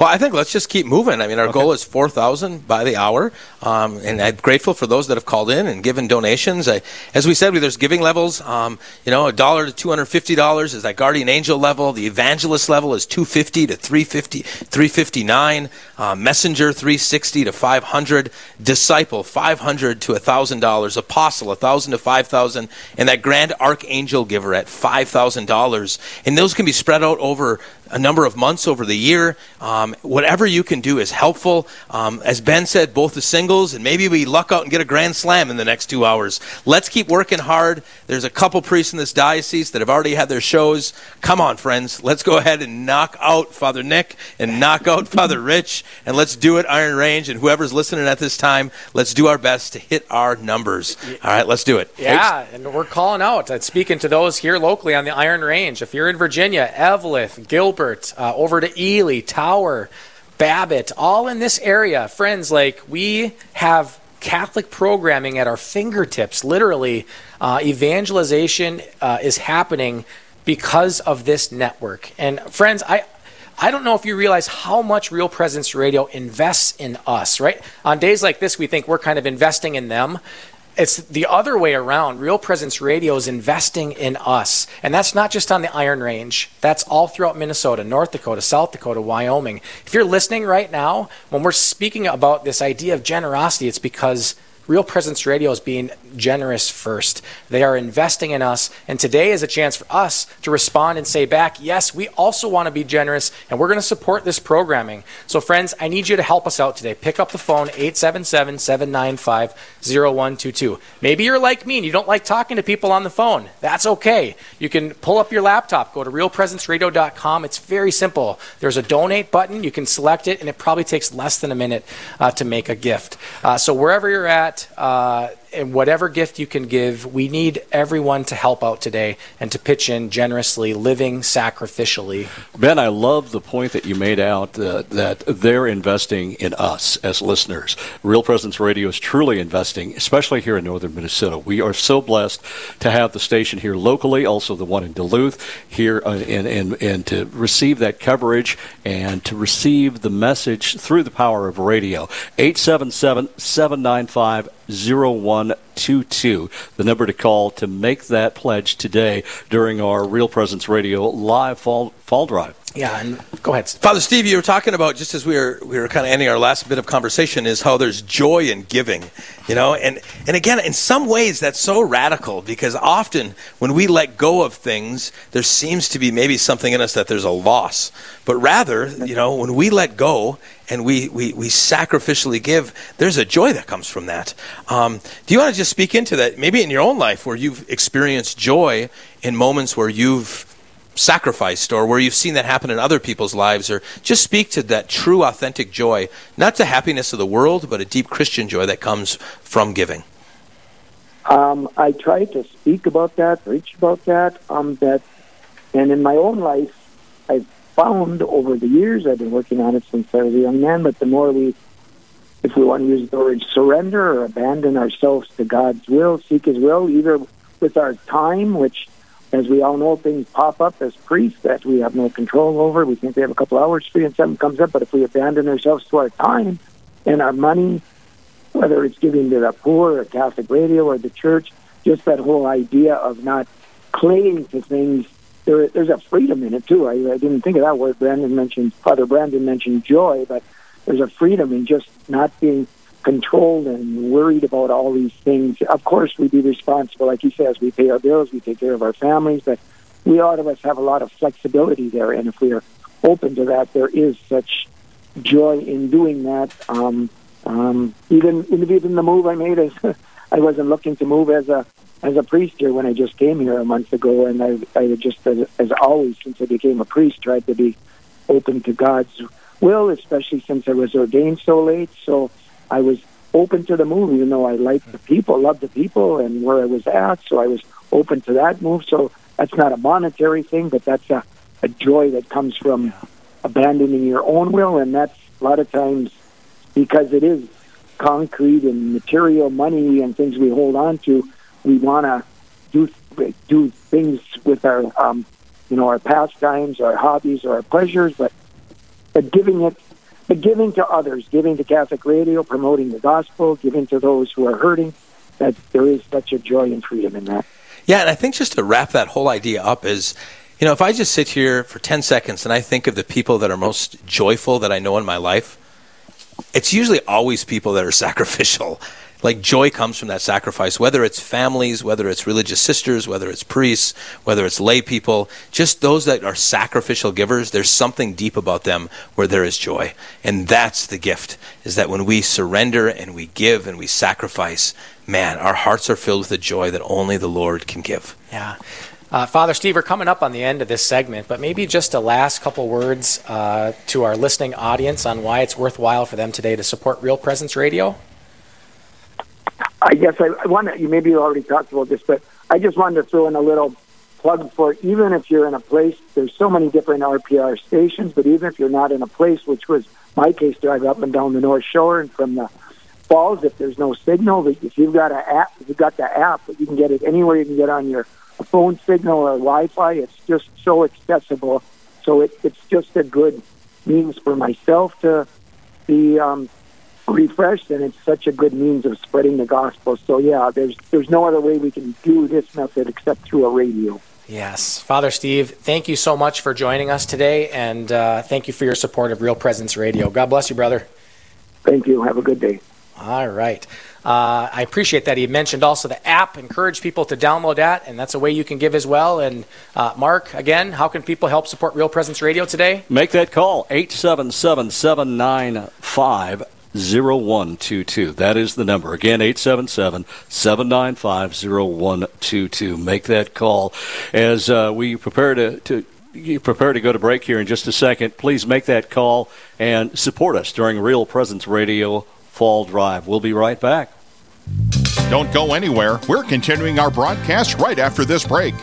Well, I think let's just keep moving. I mean, our goal is 4,000 by the hour. Um, and I'm grateful for those that have called in and given donations. I, as we said, there's giving levels. Um, you know, a dollar to $250 is that guardian angel level. The evangelist level is 250 to 350, 359. Uh, messenger 360 to 500. Disciple 500 to $1,000. Apostle 1,000 to 5,000. And that grand archangel giver at $5,000. And those can be spread out over a number of months over the year. Um, whatever you can do is helpful. Um, as Ben said, both the singles and maybe we luck out and get a grand slam in the next two hours. Let's keep working hard. There's a couple priests in this diocese that have already had their shows. Come on, friends. Let's go ahead and knock out Father Nick and knock out Father Rich, and let's do it Iron Range. And whoever's listening at this time, let's do our best to hit our numbers. All right, let's do it.
Yeah, and we're calling out, speaking to those here locally on the Iron Range. If you're in Virginia, Eveleth, Gilbert, uh, over to Ely, Tower, Babbitt, all in this area, friends, like we have Catholic programming at our fingertips. Literally, uh, evangelization uh, is happening because of this network. And friends, I. I don't know if you realize how much Real Presence Radio invests in us, right? On days like this, we think we're kind of investing in them. It's the other way around. Real Presence Radio is investing in us. And that's not just on the Iron Range, that's all throughout Minnesota, North Dakota, South Dakota, Wyoming. If you're listening right now, when we're speaking about this idea of generosity, it's because Real Presence Radio is being generous first. They are investing in us, and today is a chance for us to respond and say back, yes, we also want to be generous, and we're going to support this programming. So, friends, I need you to help us out today. Pick up the phone, 877 795 0122. Maybe you're like me and you don't like talking to people on the phone. That's okay. You can pull up your laptop, go to realpresenceradio.com. It's very simple. There's a donate button. You can select it, and it probably takes less than a minute uh, to make a gift. Uh, so, wherever you're at, uh, and whatever gift you can give, we need everyone to help out today and to pitch in generously, living sacrificially.
Ben, I love the point that you made out uh, that they're investing in us as listeners. Real Presence Radio is truly investing, especially here in northern Minnesota. We are so blessed to have the station here locally, also the one in Duluth here, uh, and, and, and to receive that coverage and to receive the message through the power of radio. 877 795 0122, the number to call to make that pledge today during our Real Presence Radio live fall, fall drive.
Yeah, and go ahead.
Father Steve, you were talking about just as we were we were kind of ending our last bit of conversation is how there's joy in giving, you know, and and again in some ways that's so radical because often when we let go of things, there seems to be maybe something in us that there's a loss, but rather, you know, when we let go and we we, we sacrificially give, there's a joy that comes from that. Um, do you want to just speak into that, maybe in your own life where you've experienced joy in moments where you've sacrificed or where you've seen that happen in other people's lives or just speak to that true authentic joy not the happiness of the world but a deep christian joy that comes from giving
um, i try to speak about that preach about that um, that and in my own life found over the years i've been working on it since i was a young man but the more we if we want to use the word surrender or abandon ourselves to god's will seek his will either with our time which as we all know, things pop up as priests that we have no control over. We think we have a couple hours free and something comes up, but if we abandon ourselves to our time and our money, whether it's giving to the poor or Catholic radio or the church, just that whole idea of not clinging to things, there, there's a freedom in it too. I, I didn't think of that word. Brandon mentioned, Father Brandon mentioned joy, but there's a freedom in just not being controlled and worried about all these things. Of course, we be responsible, like he says, we pay our bills, we take care of our families, but we ought of us have a lot of flexibility there. And if we are open to that, there is such joy in doing that. Um, um, even even the move I made as I wasn't looking to move as a as a priest here when I just came here a month ago, and I I just as, as always since I became a priest tried to be open to God's will, especially since I was ordained so late. So I was open to the move, even though I liked the people, loved the people, and where I was at. So I was open to that move. So that's not a monetary thing, but that's a, a joy that comes from abandoning your own will, and that's a lot of times because it is concrete and material money and things we hold on to. We want to do do things with our um, you know our pastimes, our hobbies, or our pleasures, but but giving it but giving to others, giving to Catholic Radio, promoting the gospel, giving to those who are hurting, that there is such a joy and freedom in that.
Yeah, and I think just to wrap that whole idea up is, you know, if I just sit here for 10 seconds and I think of the people that are most joyful that I know in my life, it's usually always people that are sacrificial like joy comes from that sacrifice, whether it's families, whether it's religious sisters, whether it's priests, whether it's lay people, just those that are sacrificial givers, there's something deep about them where there is joy. And that's the gift, is that when we surrender and we give and we sacrifice, man, our hearts are filled with a joy that only the Lord can give.
Yeah. Uh, Father Steve, we're coming up on the end of this segment, but maybe just a last couple words uh, to our listening audience on why it's worthwhile for them today to support Real Presence Radio.
I guess I, I want to, maybe you already talked about this, but I just wanted to throw in a little plug for even if you're in a place, there's so many different RPR stations, but even if you're not in a place, which was my case, drive up and down the North Shore and from the falls, if there's no signal, if you've got an app, if you've got the app, you can get it anywhere you can get on your phone signal or Wi-Fi. It's just so accessible. So it, it's just a good means for myself to be um, refreshed, and it's such a good means of spreading the gospel. So yeah, there's there's no other way we can do this method except through a radio.
Yes, Father Steve, thank you so much for joining us today, and uh, thank you for your support of Real Presence Radio. God bless you, brother.
Thank you. Have a good day.
All right. Uh, I appreciate that. He mentioned also the app. Encourage people to download that, and that's a way you can give as well. And uh, Mark, again, how can people help support Real Presence Radio today?
Make that call 877 795 0122. That is the number. Again, 877 795 0122. Make that call. As uh, we prepare to, to you prepare to go to break here in just a second, please make that call and support us during Real Presence Radio Fall Drive. We'll be right back.
Don't go anywhere. We're continuing our broadcast right after this break.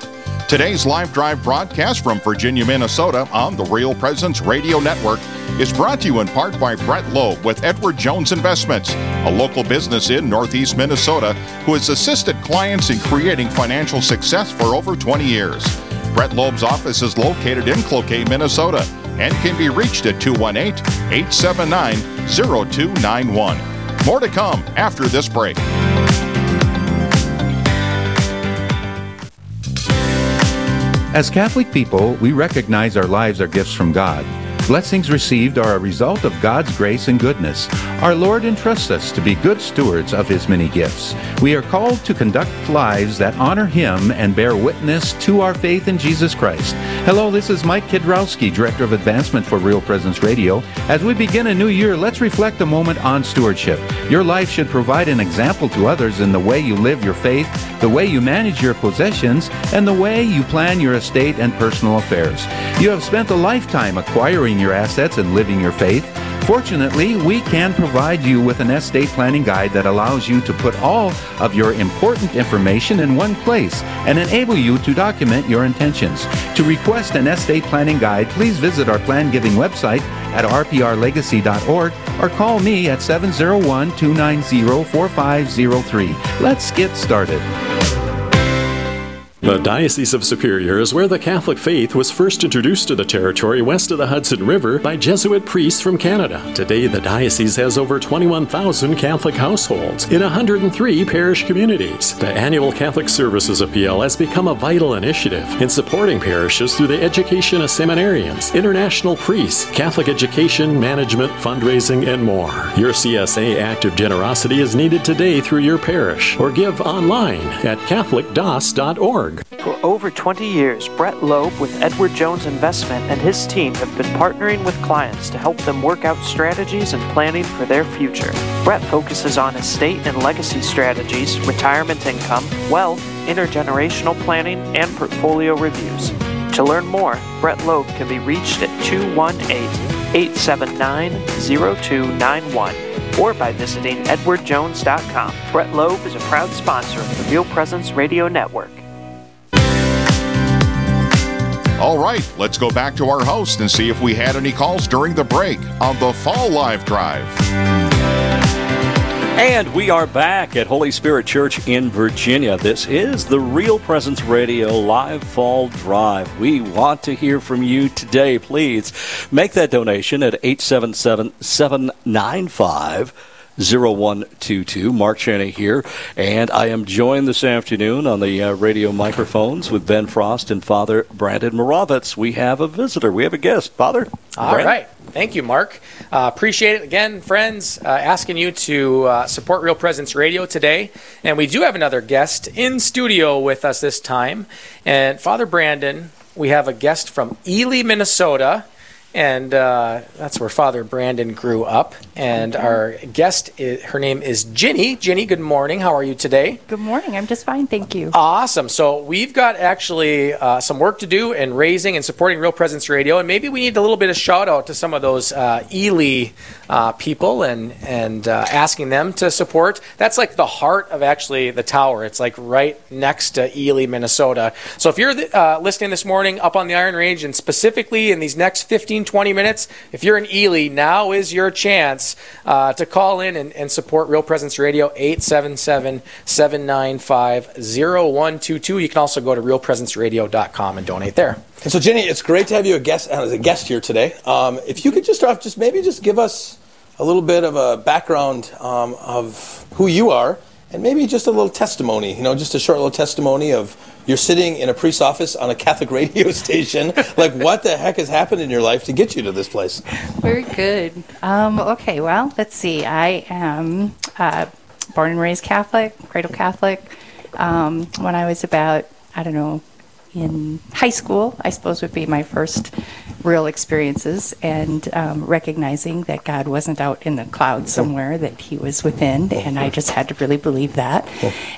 Today's live drive broadcast from Virginia, Minnesota on the Real Presence Radio Network is brought to you in part by Brett Loeb with Edward Jones Investments, a local business in Northeast Minnesota who has assisted clients in creating financial success for over 20 years. Brett Loeb's office is located in Cloquet, Minnesota, and can be reached at 218 879 0291. More to come after this break.
As Catholic people, we recognize our lives are gifts from God. Blessings received are a result of God's grace and goodness. Our Lord entrusts us to be good stewards of His many gifts. We are called to conduct lives that honor Him and bear witness to our faith in Jesus Christ. Hello, this is Mike Kidrowski, Director of Advancement for Real Presence Radio. As we begin a new year, let's reflect a moment on stewardship. Your life should provide an example to others in the way you live your faith, the way you manage your possessions, and the way you plan your estate and personal affairs. You have spent a lifetime acquiring your assets and living your faith. Fortunately, we can provide you with an estate planning guide that allows you to put all of your important information in one place and enable you to document your intentions. To request an estate planning guide, please visit our plan giving website at rprlegacy.org or call me at 701 290 4503. Let's get started.
The Diocese of Superior is where the Catholic faith was first introduced to the territory west of the Hudson River by Jesuit priests from Canada. Today, the diocese has over 21,000 Catholic households in 103 parish communities. The annual Catholic Services Appeal has become a vital initiative in supporting parishes through the education of seminarians, international priests, Catholic education, management, fundraising, and more. Your CSA act of generosity is needed today through your parish or give online at CatholicDOS.org.
For over 20 years, Brett Loeb with Edward Jones Investment and his team have been partnering with clients to help them work out strategies and planning for their future. Brett focuses on estate and legacy strategies, retirement income, wealth, intergenerational planning, and portfolio reviews. To learn more, Brett Loeb can be reached at 218 879 0291 or by visiting edwardjones.com. Brett Loeb is a proud sponsor of the Real Presence Radio Network.
All right, let's go back to our host and see if we had any calls during the break on the Fall Live Drive.
And we are back at Holy Spirit Church in Virginia. This is the Real Presence Radio Live Fall Drive. We want to hear from you today. Please make that donation at 877 795 0122. Mark Cheney here, and I am joined this afternoon on the uh, radio microphones with Ben Frost and Father Brandon Moravitz. We have a visitor. We have a guest. Father?
All
Brandon?
right. Thank you, Mark. Uh, appreciate it again, friends. Uh, asking you to uh, support Real Presence Radio today. And we do have another guest in studio with us this time. And Father Brandon, we have a guest from Ely, Minnesota. And uh, that's where Father Brandon grew up. And our guest, is, her name is Ginny. Ginny, good morning. How are you today?
Good morning. I'm just fine, thank you.
Awesome. So we've got actually uh, some work to do in raising and supporting Real Presence Radio, and maybe we need a little bit of shout out to some of those uh, Ely uh, people and and uh, asking them to support. That's like the heart of actually the tower. It's like right next to Ely, Minnesota. So if you're uh, listening this morning up on the Iron Range, and specifically in these next 15, 20 minutes, if you're in Ely, now is your chance uh, to call in and, and support Real Presence Radio 877 795 0122. You can also go to realpresenceradio.com and donate there.
And so, Ginny, it's great to have you a guest, as a guest here today. Um, if you could just start off, just maybe just give us a little bit of a background um, of who you are, and maybe just a little testimony. You know, just a short little testimony of you're sitting in a priest's office on a Catholic radio station. like, what the heck has happened in your life to get you to this place?
Very good. Um, okay, well, let's see. I am uh, born and raised Catholic, cradle Catholic. Um, when I was about, I don't know, in high school, I suppose would be my first real experiences, and um, recognizing that God wasn't out in the clouds somewhere, that He was within, and I just had to really believe that.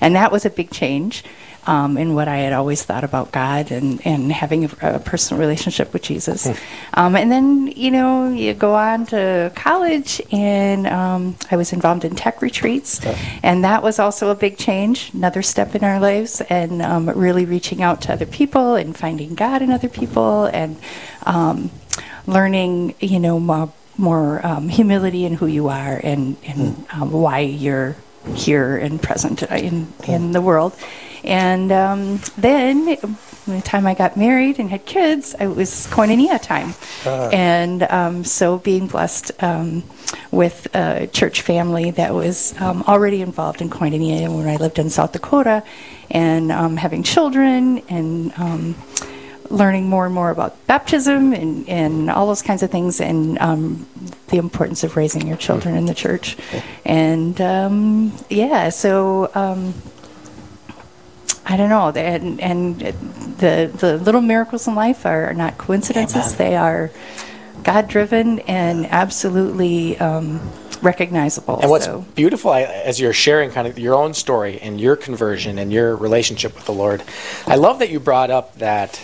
And that was a big change um, in what I had always thought about God and, and having a, a personal relationship with Jesus. Um, and then, you know, you go on to college, and um, I was involved in TEC retreats, and that was also a big change, another step in our lives, and um, really reaching out to other people and finding God in other people and um, learning, you know, more, more um, humility in who you are and, and um, why you're here and present in, in the world. And um, then, by the time I got married and had kids, it was koinonia time. And um, so, being blessed um, with a church family that was um, already involved in koinonia when I lived in South Dakota, and um, having children and um, learning more and more about baptism and, and all those kinds of things and um, the importance of raising your children in the church. And um, yeah, so um, I don't know. And, and the, the little miracles in life are not coincidences,
Amen.
they are God driven and absolutely um, recognizable.
And what's
so.
beautiful, I, as you're sharing kind of your own story and your conversion and your relationship with the Lord, I love that you brought up that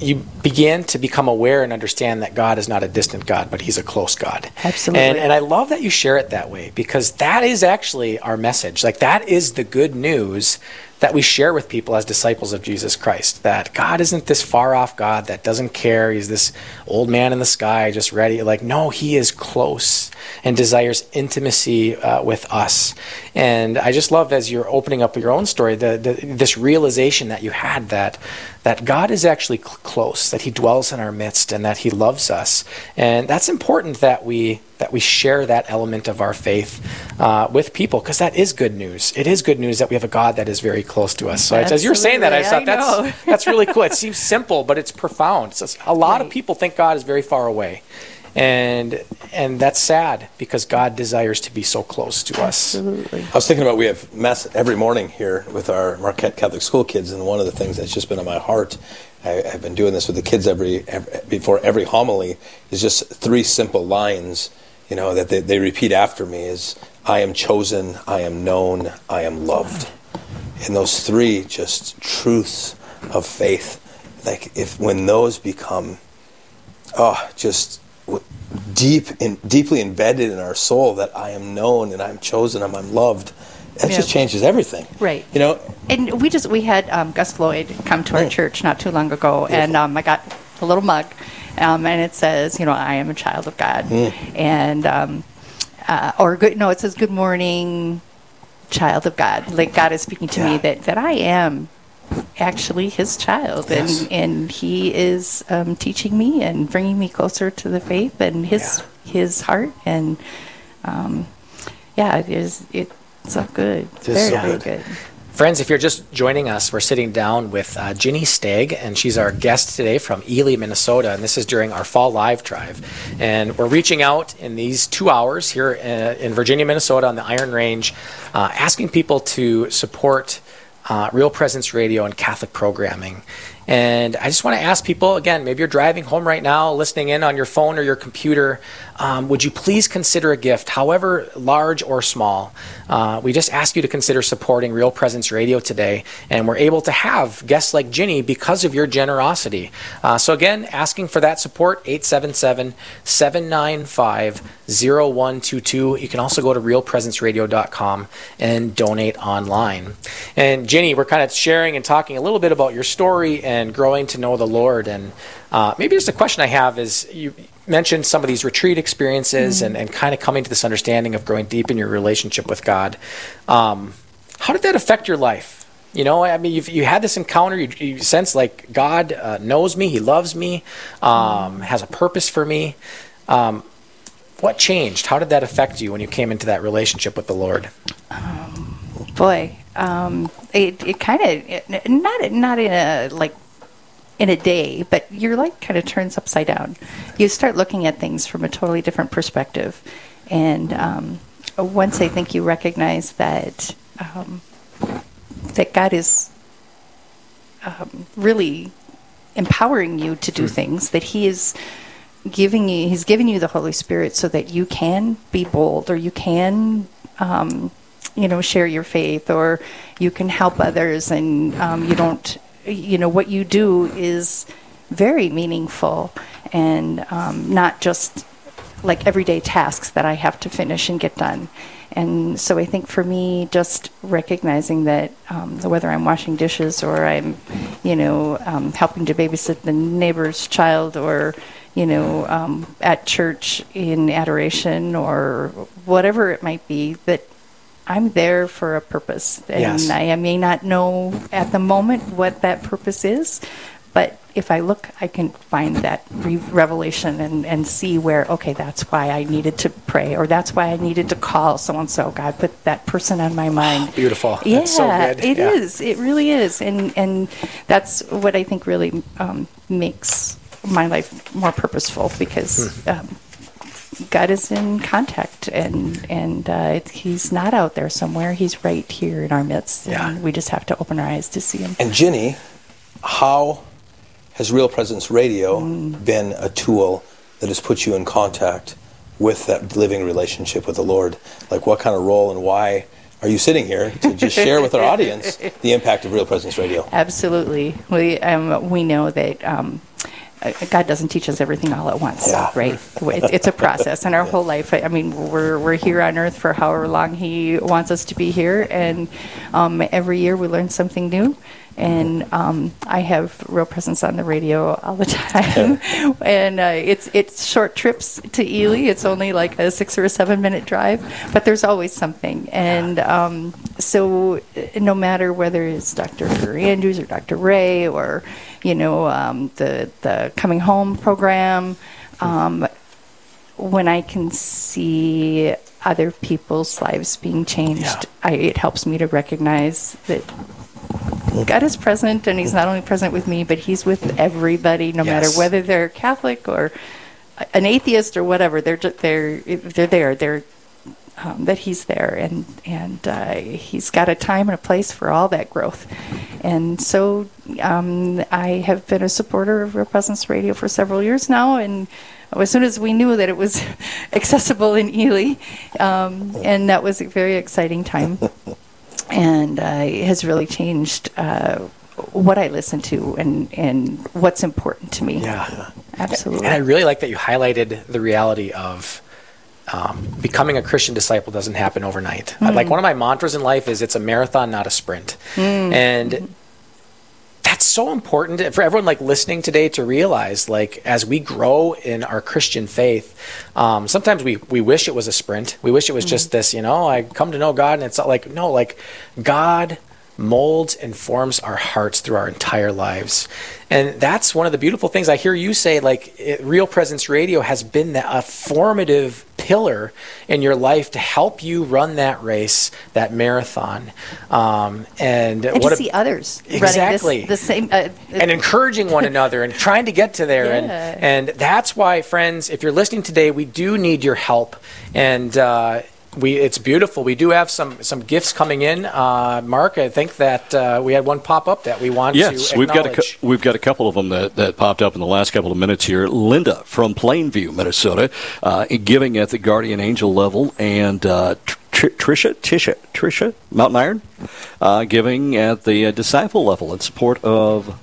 you began to become aware and understand that God is not a distant God, but He's a close God.
Absolutely.
And, and I love that you share it that way because that is actually our message. Like, that is the good news that we share with people as disciples of Jesus Christ. That God isn't this far off God that doesn't care. He's this old man in the sky just ready. Like, no, He is close and desires intimacy uh, with us. And I just love as you're opening up your own story, the, the, this realization that you had that that God is actually cl- close, that He dwells in our midst, and that He loves us. And that's important that we that we share that element of our faith uh, with people because that is good news. It is good news that we have a God that is very close to us. So as you're saying that, I thought
I
that's that's really cool. It seems simple, but it's profound. So a lot of people think God is very far away. And and that's sad because God desires to be so close to us.
Absolutely.
I was thinking about we have mass every morning here with our Marquette Catholic school kids, and one of the things that's just been on my heart, I, I've been doing this with the kids every, every before every homily, is just three simple lines, you know, that they, they repeat after me: is "I am chosen, I am known, I am loved." And those three just truths of faith, like if when those become, oh, just deep in, deeply embedded in our soul that I am known and I'm chosen and I'm loved, that
Yeah.
just changes everything.
Right.
You know,
And we just we had um, Gus Lloyd come to our
Mm.
church not too long ago, and um, I got a little mug, um, and it says, you know, I am a child of God,
Mm.
and um, uh, or good no, it says good morning, child of God. Like God is speaking to me that that I am actually His child,
Yes.
and and He is um, teaching me and bringing me closer to the faith and His His heart, and um, yeah, it is it's so good,
It is
very
so
very
good.
Friends, if you're just joining us, we're sitting down with uh, Ginny Stagg, and she's our guest today from Ely, Minnesota. And this is during our fall live drive. And we're reaching out in these two hours here uh, in Virginia, Minnesota on the Iron Range, uh, asking people to support uh, Real Presence Radio and Catholic programming. And I just want to ask people again, maybe you're driving home right now, listening in on your phone or your computer. Um, would you please consider a gift, however large or small? Uh, we just ask you to consider supporting Real Presence Radio today. And we're able to have guests like Ginny because of your generosity. Uh, so, again, asking for that support, 877 795 0122. You can also go to realpresenceradio.com and donate online. And Ginny, we're kind of sharing and talking a little bit about your story and growing to know the Lord. And uh, maybe just a question I have is you mentioned some of these retreat experiences and, and kind of coming to this understanding of growing deep in your relationship with God. Um, how did that affect your life? You know, I mean, you've, you had this encounter. You, you sense like God uh, knows me, He loves me, um, has a purpose for me. Um, what changed? How did that affect you when you came into that relationship with the Lord?
boy um, it, it kind of not not in a like in a day but your life kind of turns upside down. You start looking at things from a totally different perspective. And um, once i think you recognize that um, that god is um, really empowering you to do things that he is giving you he's giving you the holy spirit so that you can be bold or you can um, you know share your faith or you can help others and um, you don't you know what you do is very meaningful and um, not just like everyday tasks that I have to finish and get done. And so I think for me, just recognizing that um, whether I'm washing dishes or I'm, you know, um, helping to babysit the neighbor's child or, you know, um, at church in adoration or whatever it might be, that I'm there for a purpose. And
Yes.
I, I may not know at the moment what that purpose is, but if I look, I can find that re- revelation and, and see where, okay, that's why I needed to pray, or that's why I needed to call so and so. God put that person on my mind.
Beautiful.
Yeah,
That's so
it
Yeah.
is. It really is, and and that's what I think really um, makes my life more purposeful because.
Hmm.
Um, God is in contact, and and uh, it's, He's not out there somewhere. He's right here in our midst.
Yeah.
and we just have to open our eyes to see Him.
And Ginny, how has Real Presence Radio been a tool that has put you in contact with that living relationship with the Lord? Like, what kind of role and why are you sitting here to just share with our audience the impact of Real Presence Radio?
Absolutely. We um, we know that um, God doesn't teach us everything all at once,
Yeah.
right? It's, it's a process, and our whole life. I I mean, we're we're here on Earth for however long He wants us to be here, and um, every year we learn something new. And um, I have real presence on the radio all the time, and uh, it's it's short trips to Ely. It's only like a six or a seven minute drive, but there's always something. And um, so, no matter whether it's Dr. Andrews or Dr. Ray or you know um, the the coming home program, um, when I can see other people's lives being changed, I, it helps me to recognize that God is present, and He's not only present with me, but He's with everybody, no matter whether they're Catholic or an atheist or whatever. They're they're they're there. They're um, that He's there, and and uh, He's got a time and a place for all that growth. And so um, I have been a supporter of Real Presence Radio for several years now, and as soon as we knew that it was accessible in Ely, um, and that was a very exciting time and uh, has really changed uh, what I listen to and, and what's important to me.
Yeah.
Absolutely.
And I really like that you highlighted the reality of um, becoming a Christian disciple doesn't happen overnight. Uh, Like
Mm.
one of my mantras in life is it's a marathon, not a sprint.
Mm.
And that's so important for everyone like listening today to realize like as we grow in our christian faith um, sometimes we, we wish it was a sprint. We wish it was just this you know i come to know god and it's like no like god molds and forms our hearts through our entire lives and that's one of the beautiful things i hear you say like it, real presence radio has been that, a formative pillar in your life to help you run that race that marathon um, and,
and
what
to
a-
see others
Exactly.
this, the same. Uh,
and encouraging one another and trying to get to there.
Yeah.
And, and that's why, friends, if you're listening today, we do need your help. And uh, we, it's beautiful. We do have some, some gifts coming in. Uh, Mark, I think that uh, we had one pop up that we want
Yes,
to
we've got a cou- we've got a couple of them that, that popped up in the last couple of minutes here. Linda from Plainview, Minnesota, uh, giving at the Guardian Angel level, and uh, Tr- Trisha Tisha Trisha Mountain Iron, uh, giving at the uh, disciple level in support of.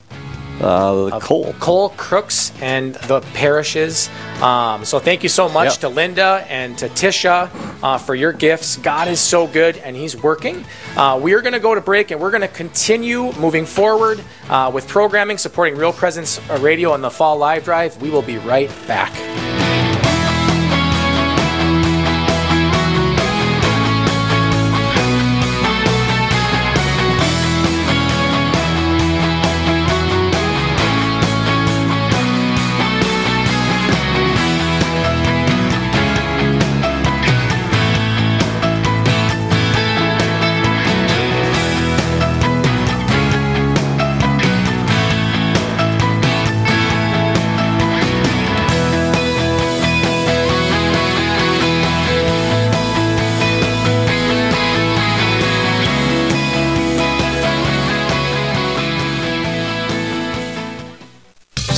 Uh, Cole.
Cole Crooks and the parishes. Um, so thank you so much
Yep.
to Linda and to Tisha uh, for your gifts. God is so good and He's working. Uh, we are going to go to break and we're going to continue moving forward uh, with programming supporting Real Presence Radio and the Fall Live Drive. We will be right back.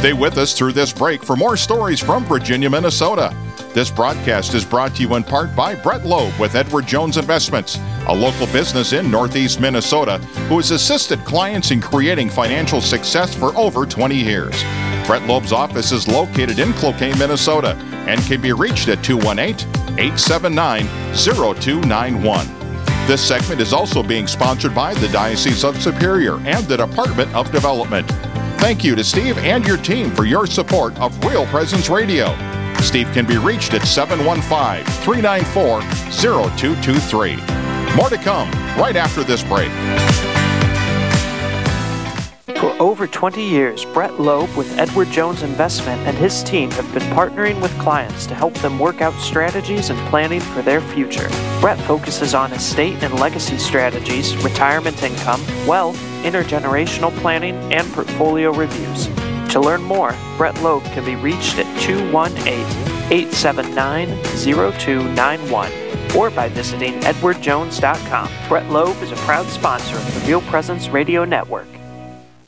Stay with us through this break for more stories from Virginia, Minnesota. This broadcast is brought to you in part by Brett Loeb with Edward Jones Investments, a local business in Northeast Minnesota who has assisted clients in creating financial success for over 20 years. Brett Loeb's office is located in Cloquet, Minnesota, and can be reached at 218 879 0291. This segment is also being sponsored by the Diocese of Superior and the Department of Development. Thank you to Steve and your team for your support of Real Presence Radio. Steve can be reached at 715 394 0223. More to come right after this break.
For over 20 years, Brett Loeb with Edward Jones Investment and his team have been partnering with clients to help them work out strategies and planning for their future. Brett focuses on estate and legacy strategies, retirement income, wealth, intergenerational planning, and portfolio reviews. To learn more, Brett Loeb can be reached at 218 879 0291 or by visiting edwardjones.com. Brett Loeb is a proud sponsor of the Real Presence Radio Network.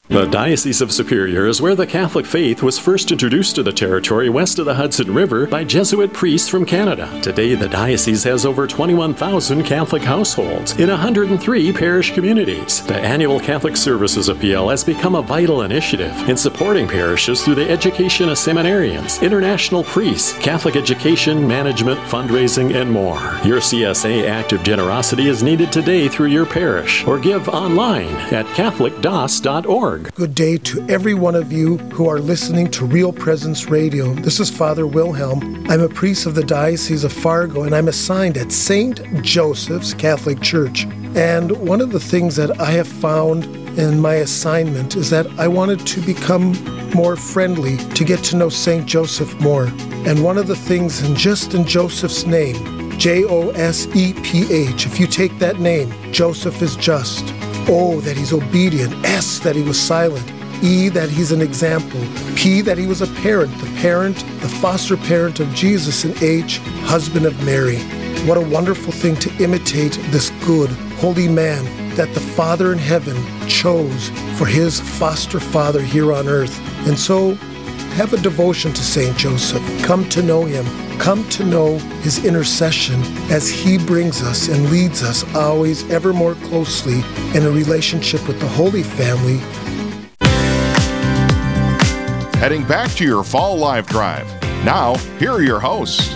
The Diocese of Superior is where the Catholic faith was first introduced to the territory west of the Hudson River by Jesuit priests from Canada. Today, the diocese has over 21,000 Catholic households in 103 parish communities. The annual Catholic Services Appeal has become a vital initiative in supporting parishes through the education of seminarians, international priests, Catholic education, management, fundraising, and more. Your CSA act of generosity is needed today through your parish or give online at CatholicDOS.org.
Good day to every one of you who are listening to Real Presence Radio. This is Father Wilhelm. I'm a priest of the Diocese of Fargo and I'm assigned at St. Joseph's Catholic Church. And one of the things that I have found in my assignment is that I wanted to become more friendly, to get to know St. Joseph more. And one of the things, in just in Joseph's name, J O S E P H, if you take that name, Joseph is just. O, that he's obedient. S, that he was silent. E, that he's an example. P, that he was a parent, the parent, the foster parent of Jesus. And H, husband of Mary. What a wonderful thing to imitate this good, holy man that the Father in heaven chose for his foster father here on earth. And so, have a devotion to St. Joseph. Come to know him. Come to know his intercession as he brings us and leads us always ever more closely in a relationship with the Holy Family.
Heading back to your fall live drive. Now, here are your hosts.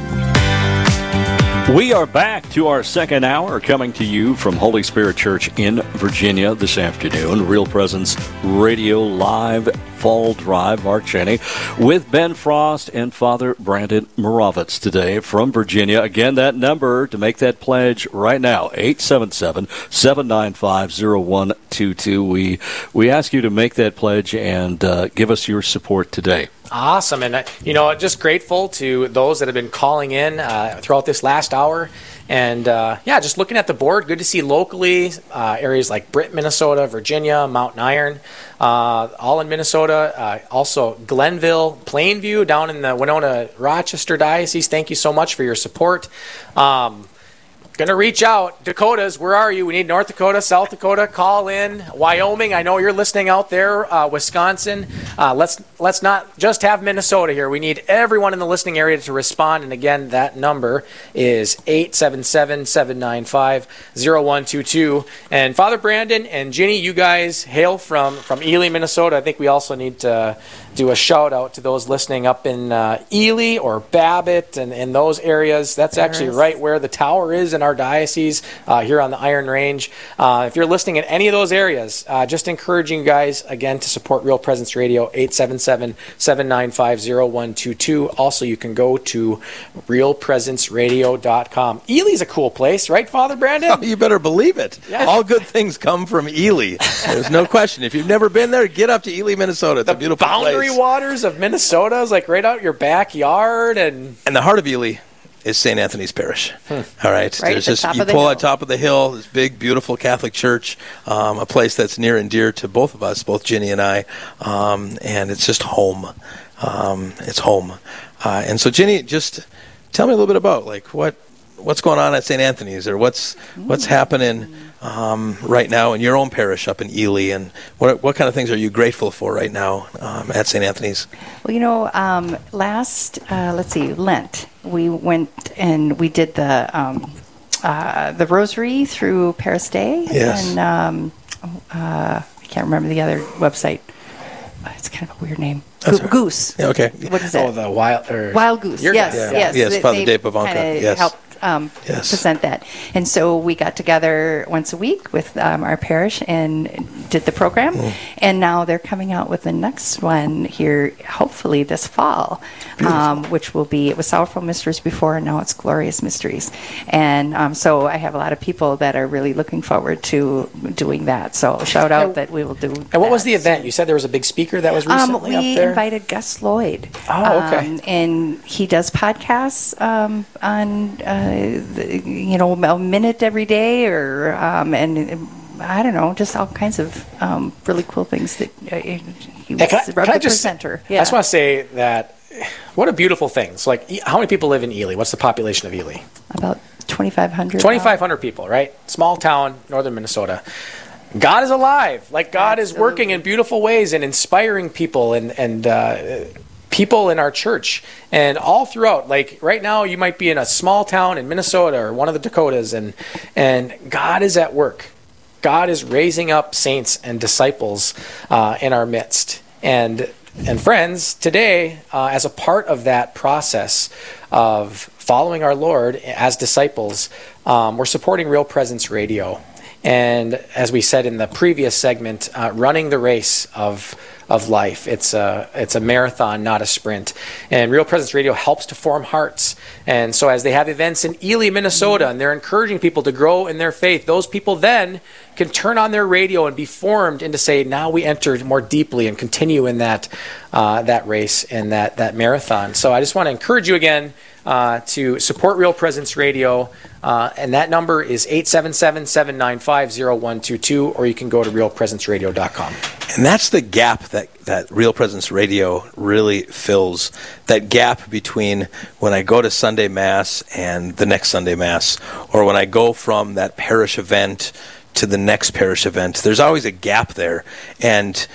We are back to our second hour coming to you from Holy Spirit Church in Virginia this afternoon. Real Presence Radio Live Fall Drive, Mark Cheney, with Ben Frost and Father Brandon Moravitz today from Virginia. Again, that number to make that pledge right now, 877-795-0122. We, we ask you to make that pledge and uh, give us your support today.
Awesome. And, uh, you know, just grateful to those that have been calling in uh, throughout this last hour. And uh, yeah, just looking at the board, good to see locally uh, areas like Britt, Minnesota, Virginia, Mountain Iron, uh, all in Minnesota. Uh, also, Glenville, Plainview down in the Winona Rochester Diocese. Thank you so much for your support. Um, Gonna reach out. Dakotas, where are you? We need North Dakota, South Dakota. Call in. Wyoming, I know you're listening out there. Uh, Wisconsin. Uh, let's let's not just have Minnesota here. We need everyone in the listening area to respond. And again, that number is 877-795-0122. And Father Brandon and Ginny, you guys hail from from Ely, Minnesota. I think we also need to do a shout out to those listening up in uh, Ely or Babbitt and, in those areas. That's actually right where the tower is in our diocese uh, here on the Iron Range. Uh, if you're listening in any of those areas, uh, just encouraging you guys again to support Real Presence Radio 877 795 0122. Also, you can go to realpresenceradio.com. Ely's a cool place, right, Father Brandon?
Oh, you better believe it. All good things come from Ely. There's no question. If you've never been there, get up to Ely, Minnesota. It's a beautiful
Boundary
place.
Waters of Minnesota is like right out your backyard and
And the heart of Ely is St. Anthony's Parish. All right,
Right at
there's
the
just you pull
hill.
at top of the hill. This big, beautiful Catholic church, um, a place that's near and dear to both of us, both Ginny and I, um, and it's just home. Um, it's home. Uh, and so, Ginny, just tell me a little bit about like what what's going on at St. Anthony's, or what's what's happening um, right now in your own parish up in Ely, and what what kind of things are you grateful for right now um, at St. Anthony's?
Well, you know, um, last uh, let's see, Lent, we went and we did the um, uh, the Rosary through Paris Day,
Yes.
and um, uh, I can't remember the other website. Uh, It's kind of a weird name.
That's
Goo- Goose.
Yeah, okay.
What is it?
Oh, the wild or
Wild Goose.
Your
Yes,
guys.
yes,
Yes,
They-
Father Dave
Pivonka,
yes.
Helped um,
Yes.
present that, and so we got together once a week with um, our parish and did the program, and now they're coming out with the next one here, hopefully this fall, um, which will be it was Sorrowful Mysteries before, and now it's Glorious Mysteries, and um, so I have a lot of people that are really looking forward to doing that. So shout out that we will do.
And what was the event? You said there was a big speaker that was recently
um, we
up there.
invited Gus Lloyd.
Oh, okay.
Um, and he does podcasts um, on, uh, the, you know, a minute every day, or um, and. I don't know, just all kinds of um, really cool things that uh, he was
Yeah, can I, can I just,
presenter.
I just want to say that what a beautiful thing. It's like, how many people live in Ely? What's the population of Ely?
About 2,500.
2,500 people, right? Small town, northern Minnesota. God is alive. Like God is working in beautiful ways and inspiring people and and uh, people in our church and all throughout. Like right now, you might be in a small town in Minnesota or one of the Dakotas, and and God is at work. God is raising up saints and disciples uh, in our midst. And and friends, today, uh, as a part of that process of following our Lord as disciples, um, we're supporting Real Presence Radio. And as we said in the previous segment, uh, running the race of of life. It's a it's a marathon, not a sprint. And Real Presence Radio helps to form hearts. And so as they have events in Ely, Minnesota, and they're encouraging people to grow in their faith, those people then can turn on their radio and be formed into say, now we enter more deeply and continue in that uh, that race and that that marathon. So I just want to encourage you again. Uh, to support Real Presence Radio, uh, and that number is 877 795 0122, or you can go to realpresenceradio.com.
And that's the gap that, that Real Presence Radio really fills. That gap between when I go to Sunday Mass and the next Sunday Mass, or when I go from that parish event to the next parish event. There's always a gap there. And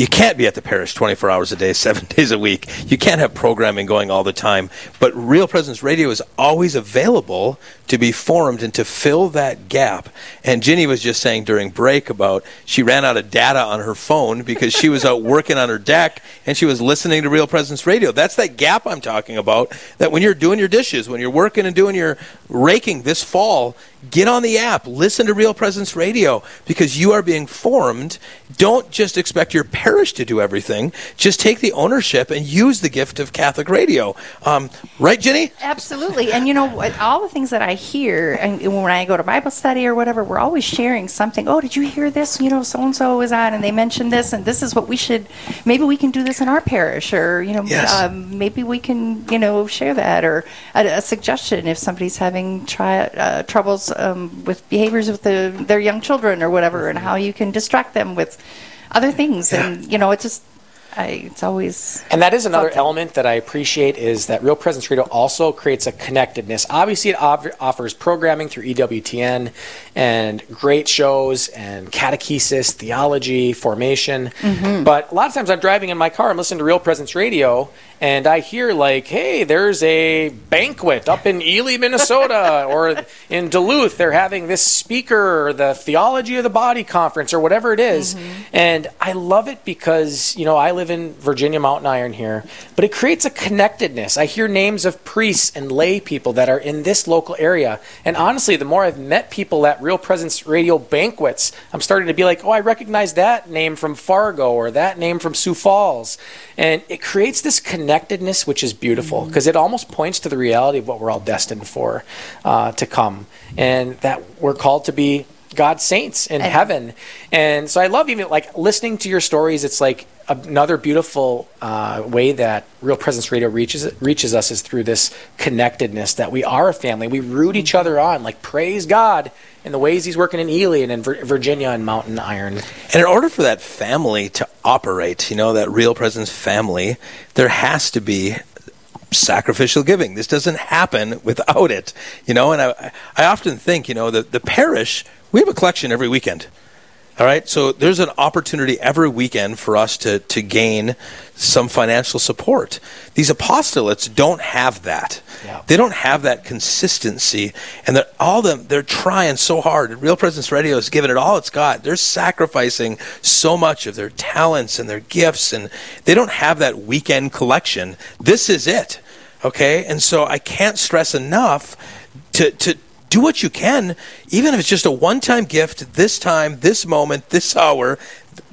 you can't be at the parish 24 hours a day, seven days a week. You can't have programming going all the time. But Real Presence Radio is always available to be formed and to fill that gap. And Ginny was just saying during break about she ran out of data on her phone because she was out working on her deck and she was listening to Real Presence Radio. That's that gap I'm talking about. That when you're doing your dishes, when you're working and doing your raking this fall, get on the app, listen to Real Presence Radio because you are being formed. Don't just expect your parish to do everything. Just take the ownership and use the gift of Catholic radio. Um, right, Ginny?
Absolutely. And you know, all the things that I hear, and when I go to Bible study or whatever, we're always sharing something. Oh, did you hear this? You know, so and so was on, and they mentioned this, and this is what we should. Maybe we can do this in our parish, or you know,
Yes.
um, maybe we can, you know, share that, or a, a suggestion if somebody's having try, uh, troubles um, with behaviors with the, their young children or whatever, and how you can distract them with other things, and you know, it's just. I, it's always
And that is another element that I appreciate is that Real Presence Radio also creates a connectedness. Obviously, it off- offers programming through EWTN and great shows and catechesis, theology, formation.
Mhm.
But a lot of times I'm driving in my car, I'm listening to Real Presence Radio, and I hear like, "Hey, there's a banquet up in Ely, Minnesota, or in Duluth. They're having this speaker, or the Theology of the Body conference, or whatever it is." And I love it because you know I live in Virginia Mountain Iron here, but it creates a connectedness. I hear names of priests and lay people that are in this local area, and honestly, the more I've met people at Real Presence Radio banquets, I'm starting to be like, "Oh, I recognize that name from Fargo or that name from Sioux Falls," and it creates this connectedness, which is beautiful because it almost points to the reality of what we're all destined for uh, to come, and that we're called to be God's saints in heaven. And so I love even like listening to your stories. It's like another beautiful uh, way that Real Presence Radio reaches reaches us is through this connectedness that we are a family. We root each other on. Like praise God in the ways He's working in Ely and in Vir- Virginia and Mountain Iron.
And in order for that family to operate, you know, that real presence family, there has to be sacrificial giving. This doesn't happen without it, you know. And I, I often think, you know, the, the parish, we have a collection every weekend. All right, so there's an opportunity every weekend for us to, to gain some financial support. These apostolates don't have that. They don't have that consistency, and they're all them. They're trying so hard. Real Presence Radio is giving it all it's got. They're sacrificing so much of their talents and their gifts, and they don't have that weekend collection. This is it, okay? And so I can't stress enough to to do what you can, even if it's just a one time gift this time, this moment, this hour.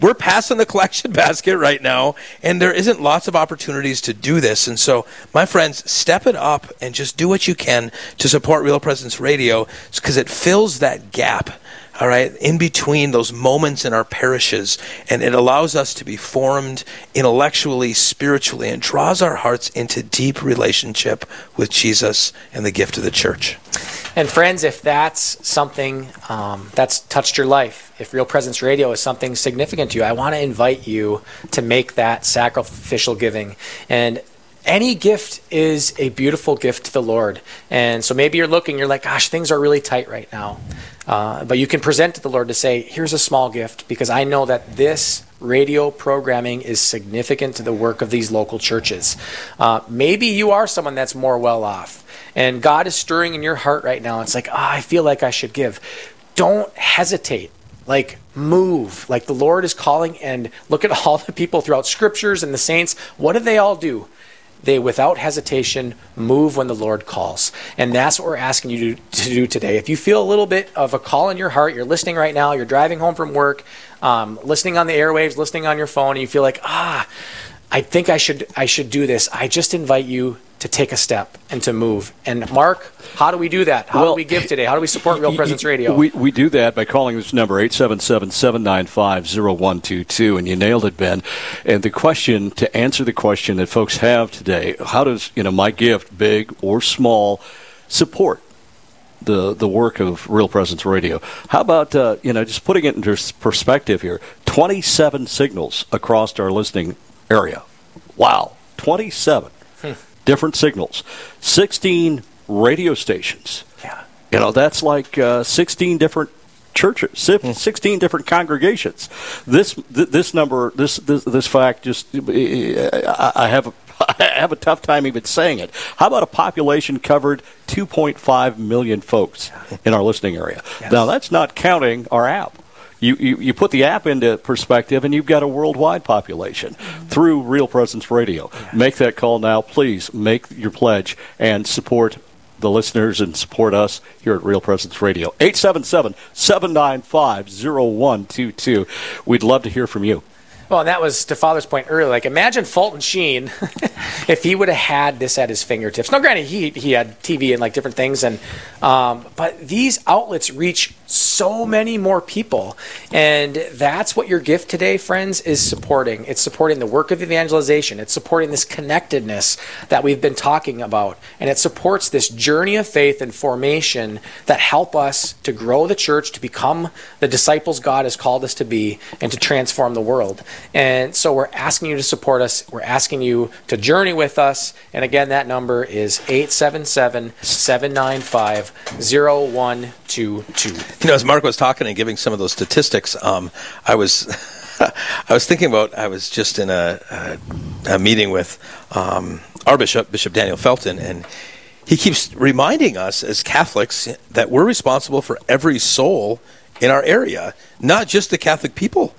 We're passing the collection basket right now, and there isn't lots of opportunities to do this. And so, my friends, step it up and just do what you can to support Real Presence Radio because it fills that gap all right, in between those moments in our parishes. And it allows us to be formed intellectually, spiritually, and draws our hearts into deep relationship with Jesus and the gift of the church.
And friends, if that's something um, that's touched your life, if Real Presence Radio is something significant to you, I want to invite you to make that sacrificial giving. And any gift is a beautiful gift to the Lord. And so maybe you're looking, you're like, gosh, things are really tight right now. Uh, but you can present to the Lord to say, here's a small gift because I know that this radio programming is significant to the work of these local churches. Uh, maybe you are someone that's more well off and God is stirring in your heart right now. It's like, oh, I feel like I should give. Don't hesitate. Like, move. Like, the Lord is calling, and look at all the people throughout scriptures and the saints. What do they all do? They without hesitation move when the Lord calls. And that's what we're asking you to, to, do today. If you feel a little bit of a call in your heart, you're listening right now, you're driving home from work, um, listening on the airwaves, listening on your phone, and you feel like, ah, I think I should I should do this. I just invite you to take a step and to move. And Mark, how do we do that? How well, do we give today? How do we support Real Presence Radio?
We, we do that by calling this number 877-795-0122 and you nailed it Ben. And the question to answer the question that folks have today, how does, you know, my gift big or small support the the work of Real Presence Radio. How about uh, you know just putting it into perspective here? Twenty seven signals across our listening area. Wow, twenty seven. Hmm different signals, 16 radio stations.
Yeah.
You know, that's like uh, 16 different churches, 16 different congregations. This this number, this this, this fact, just I have a, I have a tough time even saying it. How about a population covered 2.5 million folks in our listening area? Yes. Now that's not counting our app you, you, you put the app into perspective and you've got a worldwide population through Real Presence Radio. Make that call now, please. Make your pledge and support the listeners and support us here at Real Presence Radio. 877 795 0122. We'd love to hear from you.
Well, and that was to Father's point earlier. Like, imagine Fulton Sheen if he would have had this at his fingertips. Now, granted, he he had TV and like different things, and um, but these outlets reach so many more people, and that's what your gift today, friends, is supporting. It's supporting the work of evangelization. It's supporting this connectedness that we've been talking about, and it supports this journey of faith and formation that help us to grow the church, to become the disciples God has called us to be, and to transform the world. And so we're asking you to support us. We're asking you to journey with us. And again, that number is 877 795 0122.
You know, as Mark was talking and giving some of those statistics, um, I was. I was thinking about. I was just in a, a, a meeting with um, our bishop, Bishop Daniel Felton, and he keeps reminding us as Catholics that we're responsible for every soul in our area, not just the Catholic people.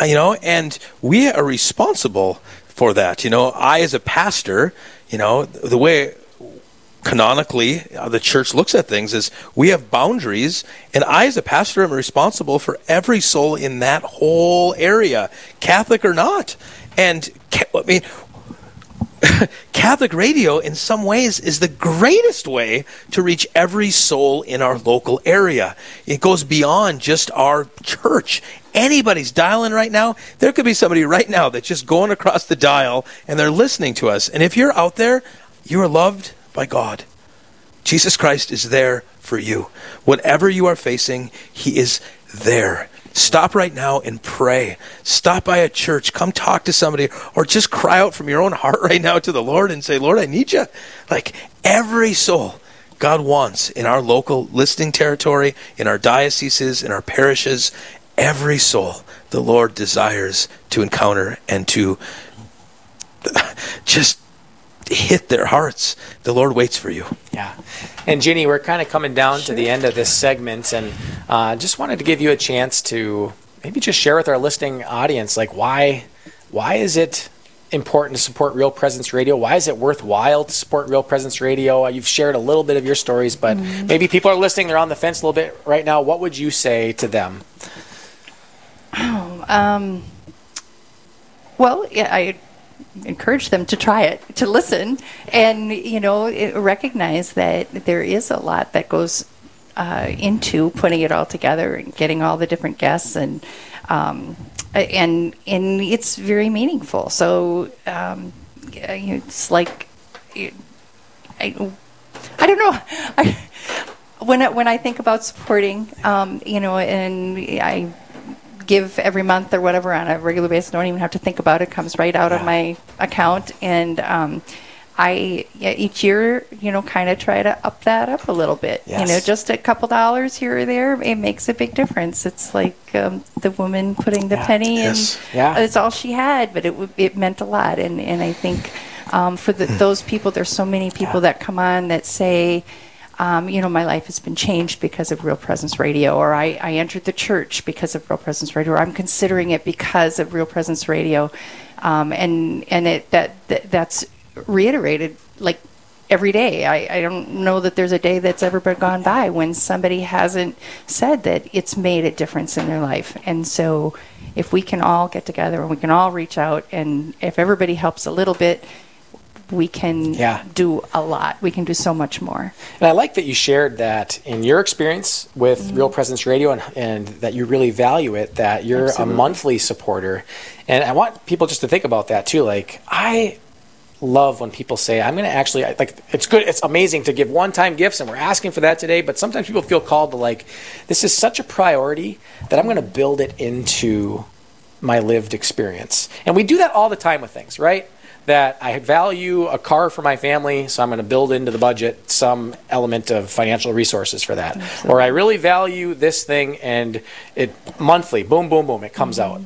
Uh, you know, and we are responsible for that. You know, I as a pastor, you know, the way canonically uh, the church looks at things is we have boundaries and i as a pastor am responsible for every soul in that whole area catholic or not and i mean Catholic radio, in some ways, is the greatest way to reach every soul in our local area. It goes beyond just our church. Anybody's dialing right now. There could be somebody right now that's just going across the dial and they're listening to us. And if you're out there, you are loved by God. Jesus Christ is there for you. Whatever you are facing, He is there. Stop right now and pray. Stop by a church. Come talk to somebody or just cry out from your own heart right now to the Lord and say, Lord, I need you. Like every soul God wants in our local listing territory, in our dioceses, in our parishes, every soul the Lord desires to encounter and to just hit their hearts. The Lord waits for you.
Yeah. And Ginny, we're kind of coming down sure. to the end of this segment, and uh, just wanted to give you a chance to maybe just share with our listening audience, like why, why is it important to support Real Presence Radio? Why is it worthwhile to support Real Presence Radio? Uh, you've shared a little bit of your stories, but
Mhm.
maybe people are listening, they're on the fence a little bit right now. What would you say to them?
Um, well, yeah, I encourage them to try it, to listen, and you know, recognize that there is a lot that goes uh, into putting it all together and getting all the different guests and. Um, and and it's very meaningful. So um, it's like I, I don't know. I, when I, when I think about supporting, um, you know, and I give every month or whatever on a regular basis. Don't even have to think about it. Comes right out of my account, and um, I yeah, each year, you know, kind of try to up that up a little bit. You know, just a couple dollars here or there, it makes a big difference. It's like um, the woman putting the penny
Yes.
in.
Yeah.
It's all she had, but it w- it meant a lot, and and I think um, for the, those people, there's so many people that come on that say. Um, you know, my life has been changed because of Real Presence Radio, or I, I entered the church because of Real Presence Radio, or I'm considering it because of Real Presence Radio, um, and and it that, that that's reiterated like every day. I, I don't know that there's a day that's ever been gone by when somebody hasn't said that it's made a difference in their life. And so, if we can all get together and we can all reach out, and if everybody helps a little bit, we can
Yeah.
do a lot. We can do so much more.
And I like that you shared that in your experience with
Mm-hmm.
Real Presence Radio and, and that you really value it, that you're
Absolutely.
a monthly supporter. And I want people just to think about that too. Like, I love when people say, I'm going to actually, like, it's good, it's amazing to give one time gifts, and we're asking for that today, but sometimes people feel called to, like, this is such a priority that I'm going to build it into my lived experience. And we do that all the time with things, right? That I value a car for my family, so I'm going to build into the budget some element of financial resources for that. Or I really value this thing and it monthly, boom, boom, boom, it comes out.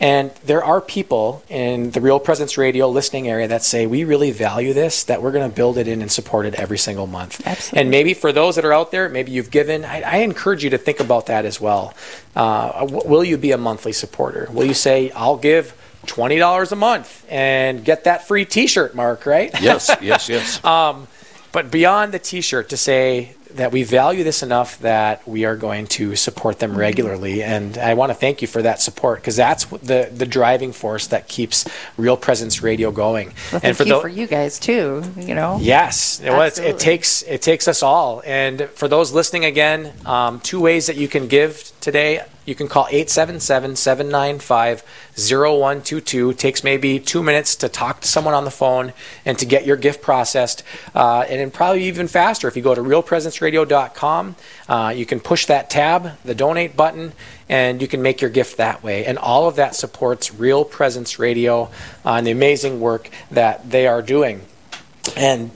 And there are people in the Real Presence Radio listening area that say, we really value this, that we're going to build it in and support it every single month.
Absolutely.
And maybe for those that are out there, maybe you've given, I, I encourage you to think about that as well. Uh, will you be a monthly supporter? Will you say, I'll give $20 a month and get that free t shirt, Mark, right?
Yes, yes, yes.
um, but beyond the t shirt, to say, that we value this enough that we are going to support them regularly, and I want to thank you for that support because that's the the driving force that keeps Real Presence Radio going.
Well,
and
for, you
tho-
for you guys too. You know.
Yes, well, it's, it takes it takes us all. And for those listening again, um, two ways that you can give today. You can call 877-795-0122. Takes maybe two minutes to talk to someone on the phone and to get your gift processed. Uh, and then probably even faster if you go to realpresenceradio.com. Uh, you can push that tab, the donate button, and you can make your gift that way. And all of that supports Real Presence Radio uh, and the amazing work that they are doing. And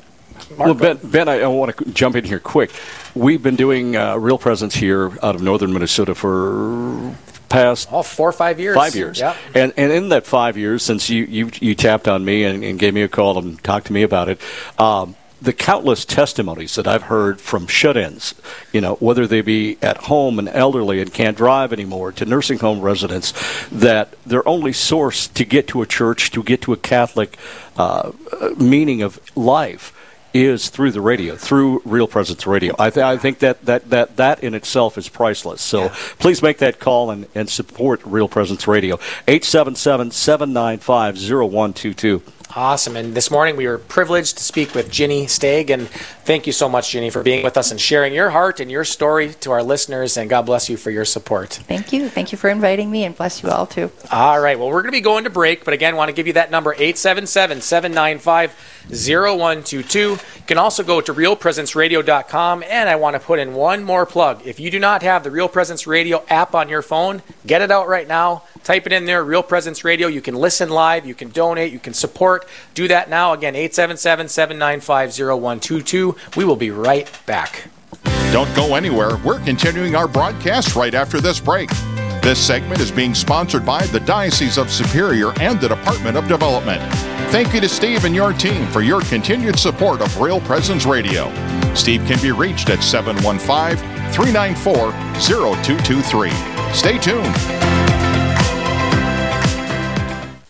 well, Ben, ben I, I want to jump in here quick. We've been doing uh, Real Presence here out of northern Minnesota for past
oh, four or five years.
Five years.
Yeah.
And and in that five years, since you you, you tapped on me and, and gave me a call and talked to me about it, um, the countless testimonies that I've heard from shut-ins, you know, whether they be at home and elderly and can't drive anymore, to nursing home residents, that their only source to get to a church, to get to a Catholic uh, meaning of life is through the radio, through Real Presence Radio. I, th- I think that, that, that, that in itself is priceless. So please make that call and, and support Real Presence Radio. 877 795 0122.
Awesome. And this morning we were privileged to speak with Ginny Stagg. And thank you so much, Ginny, for being with us and sharing your heart and your story to our listeners. And God bless you for your support.
Thank you. Thank you for inviting me, and bless you all too.
All right. Well, we're going to be going to break, but again, want to give you that number 877 795 0122. You can also go to realpresenceradio.com. And I want to put in one more plug. If you do not have the Real Presence Radio app on your phone, get it out right now. Type it in there, Real Presence Radio. You can listen live, you can donate, you can support. Do that now. Again, 877 795 0122. We will be right back.
Don't go anywhere. We're continuing our broadcast right after this break. This segment is being sponsored by the Diocese of Superior and the Department of Development. Thank you to Steve and your team for your continued support of Real Presence Radio. Steve can be reached at 715 394 0223. Stay tuned.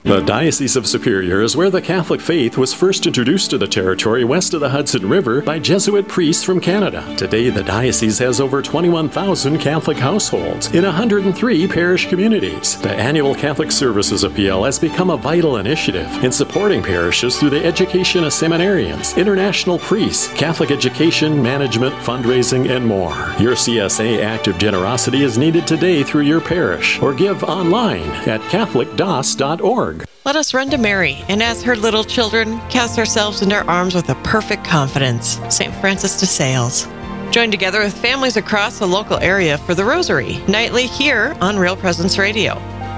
The Diocese of Superior is where the Catholic faith was first introduced to the territory west of the Hudson River by Jesuit priests from Canada. Today, the diocese has over 21,000 Catholic households in 103 parish communities. The annual Catholic Services Appeal has become a vital initiative in supporting parishes through the education of seminarians, international priests, Catholic education, management, fundraising, and more. Your CSA act of generosity is needed today through your parish or give online at CatholicDOS.org.
Let us run to Mary and, as her little children, cast ourselves into her arms with a perfect confidence. St. Francis de Sales. Join together with families across the local area for the Rosary, nightly here on Real Presence Radio.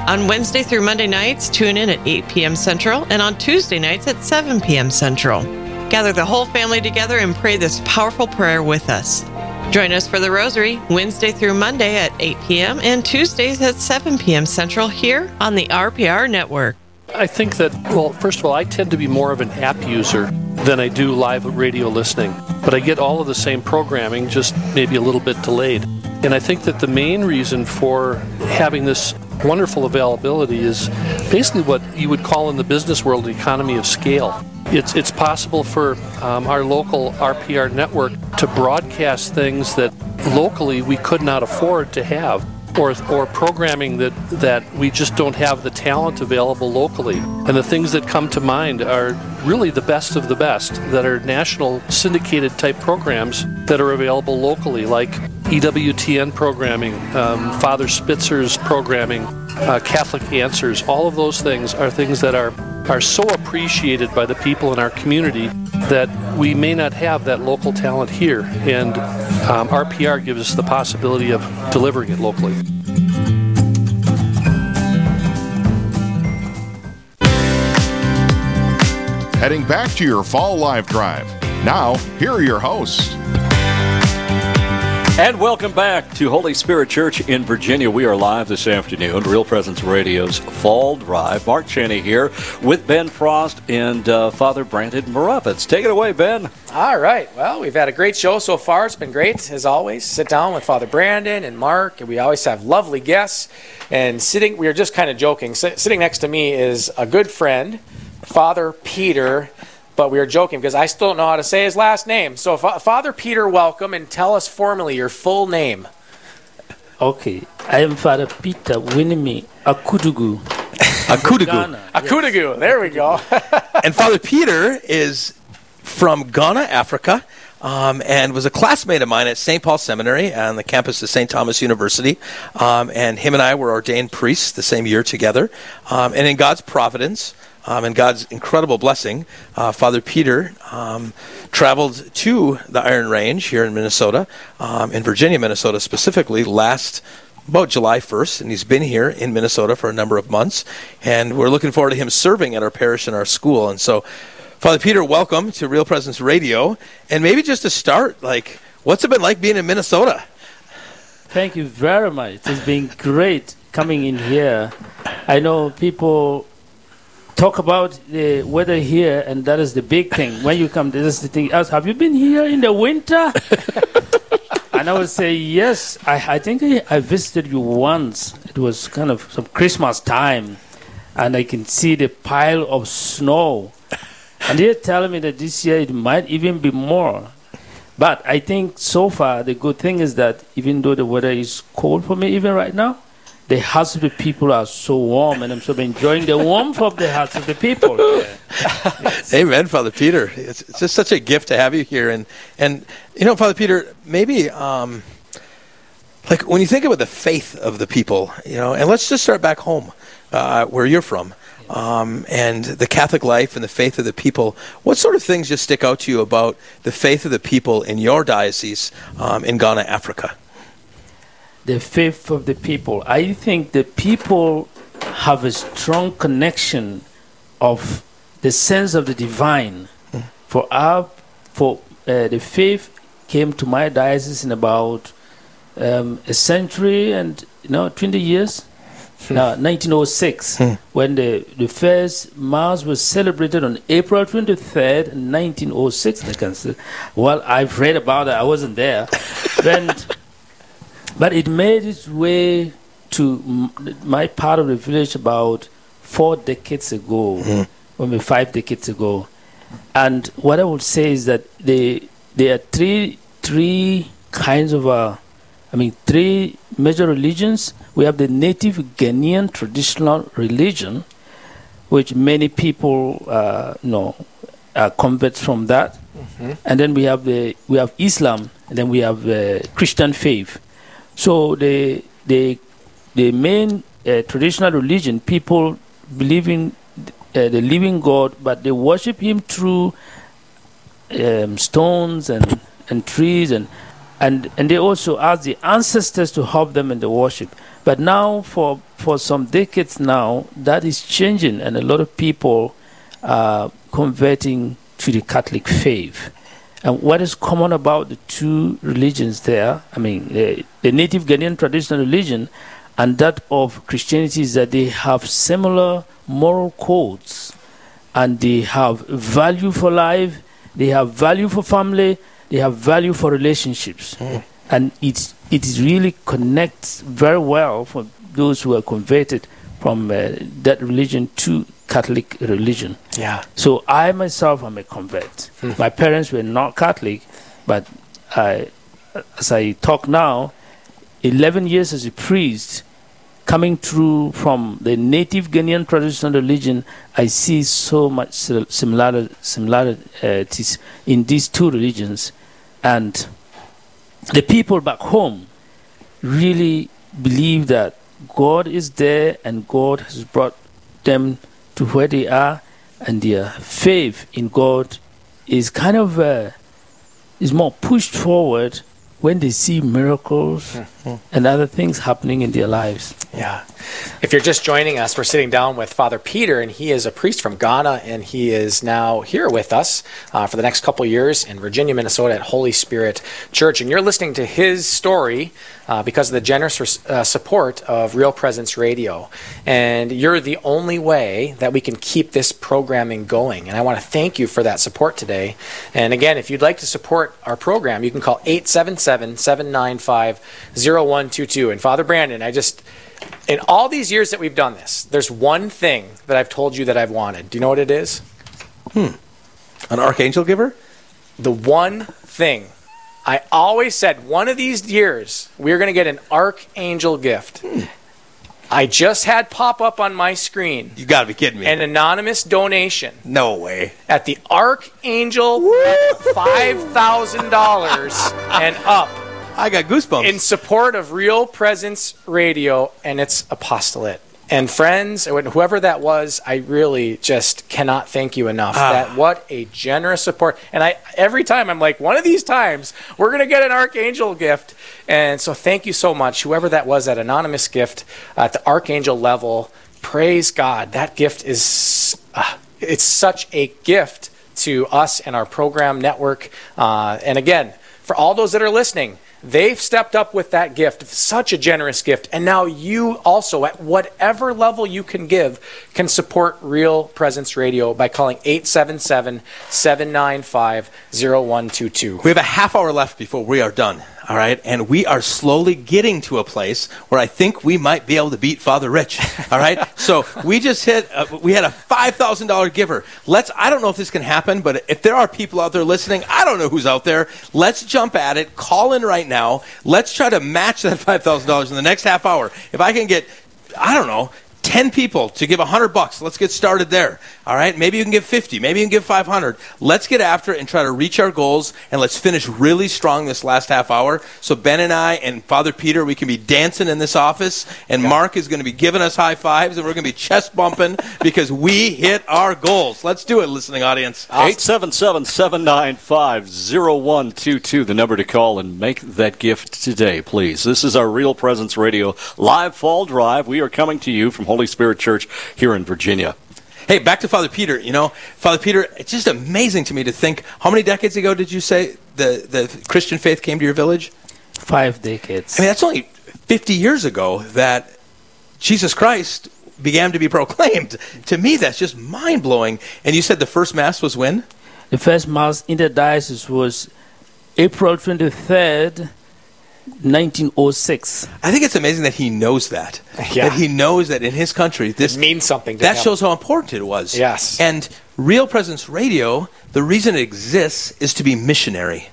On Wednesday through Monday nights, tune in at 8 p.m. Central, and on Tuesday nights at 7 p.m. Central. Gather the whole family together and pray this powerful prayer with us. Join us for the Rosary Wednesday through Monday at 8 p.m. and Tuesdays at 7 p.m. Central here on the RPR Network.
I think that, well, first of all, I tend to be more of an app user than I do live radio listening. But I get all of the same programming, just maybe a little bit delayed. And I think that the main reason for having this wonderful availability is basically what you would call in the business world the economy of scale. It's, it's possible for um, our local RPR network to broadcast things that locally we could not afford to have or, or programming that, that we just don't have the talent available locally. And the things that come to mind are really the best of the best that are national syndicated type programs that are available locally, like EWTN programming, um, Father Spitzer's programming, uh, Catholic Answers. All of those things are things that are, are so appreciated by the people in our community that we may not have that local talent here. And um, RPR gives us the possibility of delivering it locally.
Heading back to your fall live drive. Now, here are your hosts.
And welcome back to Holy Spirit Church in Virginia. We are live this afternoon, Real Presence Radio's Fall Drive. Mark Cheney here with Ben Frost and uh, Father Brandon Moravitz. Take it away, Ben.
All right. Well, we've had a great show so far. It's been great, as always. Sit down with Father Brandon and Mark, and we always have lovely guests. And sitting, we are just kind of joking. sitting next to me is a good friend, Father Peter but we were joking because I still don't know how to say his last name. So, Father Peter, welcome and tell us formally your full name.
Okay, I am Father Peter Winimi Akudugu.
Akudugu.
Akudugu, there we go.
and Father Peter is from Ghana, Africa. Um, and was a classmate of mine at St. Paul Seminary on the campus of St. Thomas University. Um, and him and I were ordained priests the same year together. Um, and in God's providence, um, and God's incredible blessing, uh, Father Peter um, traveled to the Iron Range here in Minnesota, um, in Virginia, Minnesota specifically, last about July 1st, and he's been here in Minnesota for a number of months. And we're looking forward to him serving at our parish and our school. And so, Father Peter, welcome to Real Presence Radio. And maybe just to start, like, what's it been like being in Minnesota?
Thank you very much. It's been great coming in here. I know people talk about the weather here, and that is the big thing. When you come, this is the thing else. Have you been here in the winter? and I would say yes. I, I think I, I visited you once. It was kind of some Christmas time, and I can see the pile of snow. And they're telling me that this year it might even be more. But I think so far the good thing is that even though the weather is cold for me even right now, the hearts of the people are so warm, and I'm so enjoying the warmth of the hearts of the people.
yes. Amen, Father Peter. It's, it's, just such a gift to have you here, and and you know, Father Peter, maybe. Um, like when you think about the faith of the people, you know, and let's just start back home, uh, where you're from, um, and the Catholic life and the faith of the people. What sort of things just stick out to you about the faith of the people in your diocese um, in Ghana, Africa?
The faith of the people. I think the people have a strong connection of the sense of the divine. Mm. For our, for uh, the faith came to my diocese in about um, a century and you know 20 years. Now, 1906, hmm. when the, the first Mass was celebrated on April 23rd, 1906. I can say, well, I've read about it, I wasn't there. but it made its way to my part of the village about four decades ago,
Mhm.
maybe five decades ago. And what I would say is that they, there are three, three kinds of, uh, I mean, three major religions. We have the native Ghanaian traditional religion, which many people uh, know are converts from that.
Mhm.
And then we have the we have Islam, and then we have uh, Christian faith. So the the the main uh, traditional religion, people believe in uh, the living God, but they worship Him through um, stones and, and trees, and, and and they also ask the ancestors to help them in the worship. But now, for for some decades now, that is changing, and a lot of people are converting to the Catholic faith. And what is common about the two religions there, I mean, the, the native Ghanaian traditional religion and that of Christianity, is that they have similar moral codes and they have value for life, they have value for family, they have value for relationships. And it, it really connects very well for those who are converted from uh, that religion to Catholic religion.
Yeah.
So I myself am a convert.
Hmm.
My parents were not Catholic, but I, as I talk now, 11 years as a priest, coming through from the native Ghanaian traditional religion, I see so much similar similarities in these two religions, and the people back home really believe that God is there and God has brought them to where they are, and their faith in God is kind of uh, is more pushed forward when they see miracles and other things happening in their lives.
Yeah. If you're just joining us, we're sitting down with Father Peter, and he is a priest from Ghana, and he is now here with us uh, for the next couple years in Virginia, Minnesota at Holy Spirit Church. And you're listening to his story uh, because of the generous res- uh, support of Real Presence Radio. And you're the only way that we can keep this programming going. And I want to thank you for that support today. And again, if you'd like to support our program, you can call 877 795 0122. And Father Brandon, I just in all these years that we've done this, there's one thing that I've told you that I've wanted. Do you know what it is?
Hmm. An archangel giver?
The one thing. I always said one of these years we're going to get an archangel gift. I just had pop up on my screen
You got to be kidding me.
an anonymous donation
no way.
at the archangel $5,000 and up
I got goosebumps.
in support of Real Presence Radio and its apostolate. And friends, and whoever that was, I really just cannot thank you enough.
Ah.
That what a generous support. And I every time I'm like, one of these times we're gonna get an archangel gift. And so thank you so much, whoever that was, that anonymous gift at the archangel level. Praise God, that gift is uh, it's such a gift to us and our program network. Uh, and again, for all those that are listening, they've stepped up with that gift, such a generous gift. And now you also, at whatever level you can give, can support Real Presence Radio by calling 877 795 0122.
We have a half hour left before we are done. All right, and we are slowly getting to a place where I think we might be able to beat Father Rich. All right, so we just hit. Uh, we had a five thousand dollar giver. Let's. I don't know if this can happen, but if there are people out there listening, I don't know who's out there. Let's jump at it. Call in right now. Let's try to match that five thousand dollars in the next half hour. If I can get, I don't know. 10 people to give 100 bucks. Let's get started there. All right? Maybe you can give 50. Maybe you can give 500. Let's get after it and try to reach our goals and let's finish really strong this last half hour. So Ben and I and Father Peter, we can be dancing in this office and Mark is going to be giving us high fives and we're going to be chest bumping because we hit our goals. Let's do it, listening audience.
877 795 0122, the number to call and make that gift today, please. This is our Real Presence Radio live fall drive. We are coming to you from Holy Spirit Church here in Virginia.
Hey, back to Father Peter. You know, Father Peter, it's just amazing to me to think how many decades ago did you say the, the Christian faith came to your village?
Five decades.
I mean, that's only 50 years ago that Jesus Christ began to be proclaimed. To me, that's just mind blowing. And you said the first Mass was when?
The first mass in the diocese was April 23rd, 1906.
I think it's amazing that he knows that.
Yeah.
That he knows that in his country this
means something. To
that
him.
shows how important it was.
Yes.
And Real Presence Radio, the reason it exists is to be missionary,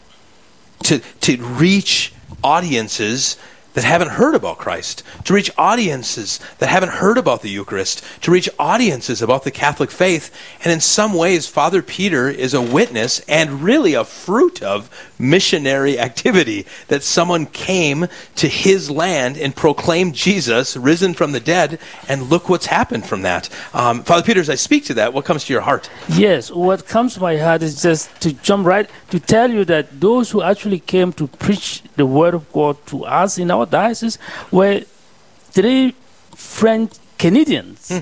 to to reach audiences that haven't heard about Christ, to reach audiences that haven't heard about the Eucharist, to reach audiences about the Catholic faith. And in some ways, Father Peter is a witness and really a fruit of missionary activity that someone came to his land and proclaimed Jesus risen from the dead, and look what's happened from that. Um, Father Peter, as I speak to that, what comes to your heart?
Yes, what comes to my heart is just to jump right to tell you that those who actually came to preach the word of God to us in our diocese were three French Canadians hmm.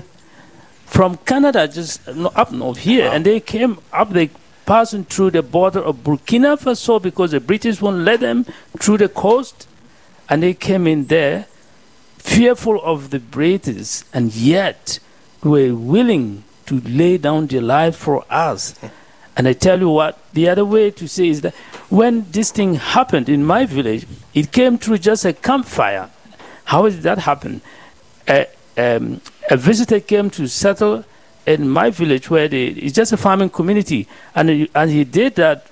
from Canada, just uh, up north here, and they came up. They passing through the border of Burkina Faso because the British won't let them through the coast, and they came in there, fearful of the British, and yet were willing to lay down their life for us. Hmm. And I tell you what, the other way to say is that when this thing happened in my village, it came through just a campfire. How did that happen? A, um, a visitor came to settle in my village where they, it's just a farming community, and he, and he did that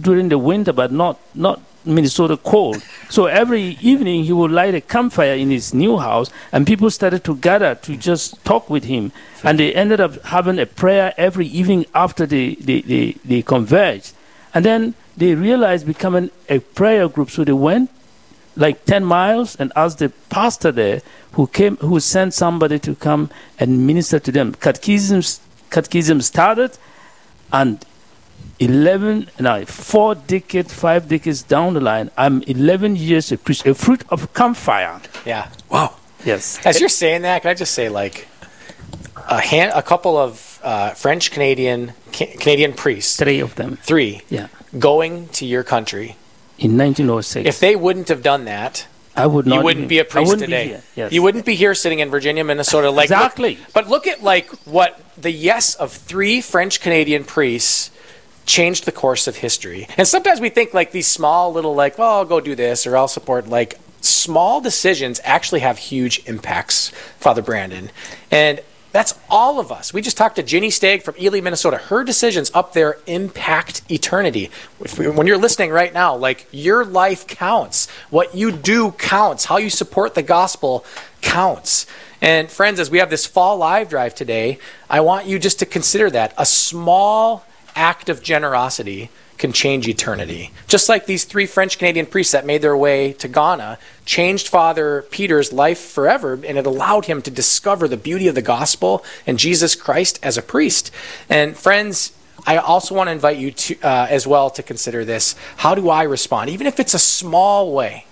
during the winter, but not not Minnesota cold. So every evening he would light a campfire in his new house, and people started to gather to just talk with him. And they ended up having a prayer every evening after they, they, they, they converged. And then they realized becoming a prayer group, so they went like 10 miles and asked the pastor there who came who sent somebody to come and minister to them catechism catechism started and 11 no, four decades five decades down the line i'm 11 years a priest a fruit of campfire
Yeah.
Wow.
yes
As you're saying that, can I just say like a hand, a couple of uh, French Canadian ca- Canadian priests,
three of them
three,
yeah
going to your country.
in 1906
If they wouldn't have done that,
i would not
you wouldn't
even-
be a priest
wouldn't be
today.
here, yes.
You wouldn't be here sitting in Virginia, Minnesota. Like look-
Exactly.
but look at like what the yes of three French Canadian priests changed the course of history. And sometimes we think like these small little like, well, I'll go do this or I'll support like small decisions actually have huge impacts, Father Brandon. And that's all of us. We just talked to Ginny Stagg from Ely, Minnesota. Her decisions up there impact eternity. When you're listening right now, like your life counts. What you do counts. How you support the gospel counts. And friends, as we have this fall live drive today, I want you just to consider that a small act of generosity can change eternity. Just like these three French Canadian priests that made their way to Ghana changed Father Peter's life forever, and it allowed him to discover the beauty of the gospel and Jesus Christ as a priest. And friends, I also want to invite you to, uh, as well to consider this. How do I respond? Even if it's a small way,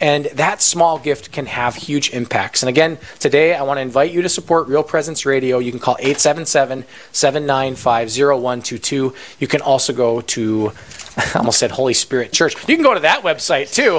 and that small gift can have huge impacts. And again, today I want to invite you to support Real Presence Radio. You can call 877 795 0122. You can also go to, I almost said Holy Spirit Church. You can go to that website too,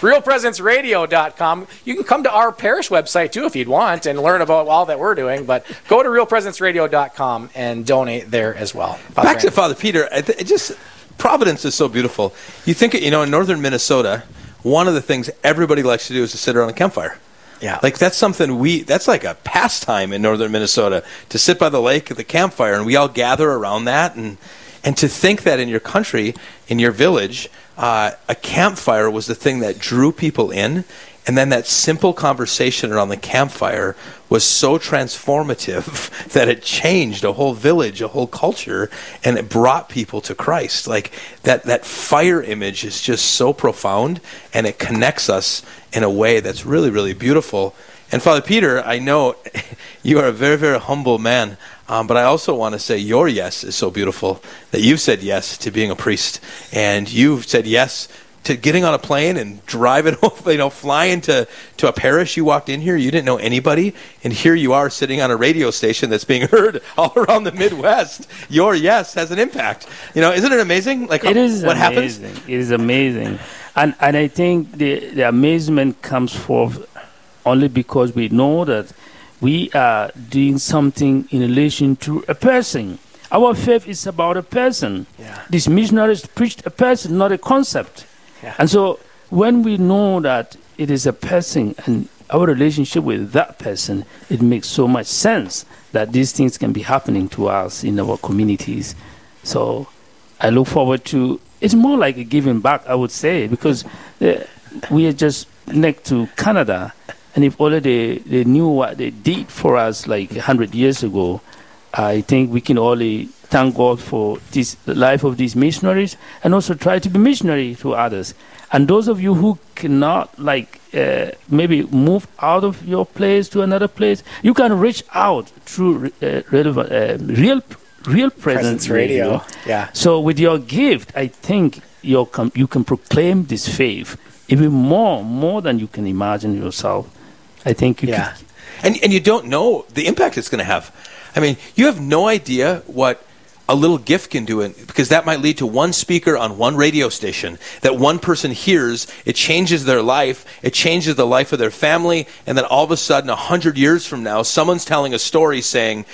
realpresenceradio.com. You can come to our parish website too if you'd want and learn about all that we're doing. But go to realpresenceradio.com and donate there as well. Father
Back to Father Peter, I th- just Providence is so beautiful. You think, you know, in northern Minnesota, one of the things everybody likes to do is to sit around a campfire.
Yeah.
Like that's something we that's like a pastime in northern Minnesota to sit by the lake at the campfire and we all gather around that and and to think that in your country, in your village, uh, a campfire was the thing that drew people in and then that simple conversation around the campfire was so transformative that it changed a whole village, a whole culture, and it brought people to Christ. Like that, that fire image is just so profound and it connects us in a way that's really, really beautiful. And Father Peter, I know you are a very, very humble man, um, but I also want to say your yes is so beautiful that you've said yes to being a priest, and you've said yes to getting on a plane and driving, you know, flying to, to a parish. You walked in here, you didn't know anybody, and here you are sitting on a radio station that's being heard all around the Midwest. Your yes has an impact. You know, isn't it amazing? Like
it is
what happens?
It is amazing, and and I think the the amazement comes forth only because we know that we are doing something in relation to a person. Our faith is about a person.
Yeah.
These missionaries preached a person, not a concept.
Yeah.
And so when we know that it is a person and our relationship with that person, it makes so much sense that these things can be happening to us in our communities. So I look forward to it's more like a giving back, I would say, because uh, we are just next to Canada, and if only they, they knew what they did for us like 100 years ago, I think we can only thank God for this the life of these missionaries and also try to be missionary to others. And those of you who cannot like uh, maybe move out of your place to another place, you can reach out through uh, relevant, uh, real real presence,
Presence Radio. Yeah.
So with your gift, I think you can proclaim this faith even more more than you can imagine yourself. I think you
Yeah.
can.
And, and you don't know the impact it's going to have. I mean, you have no idea what a little gift can do it because that might lead to one speaker on one radio station that one person hears it changes their life it changes the life of their family and then all of a sudden a hundred years from now someone's telling a story saying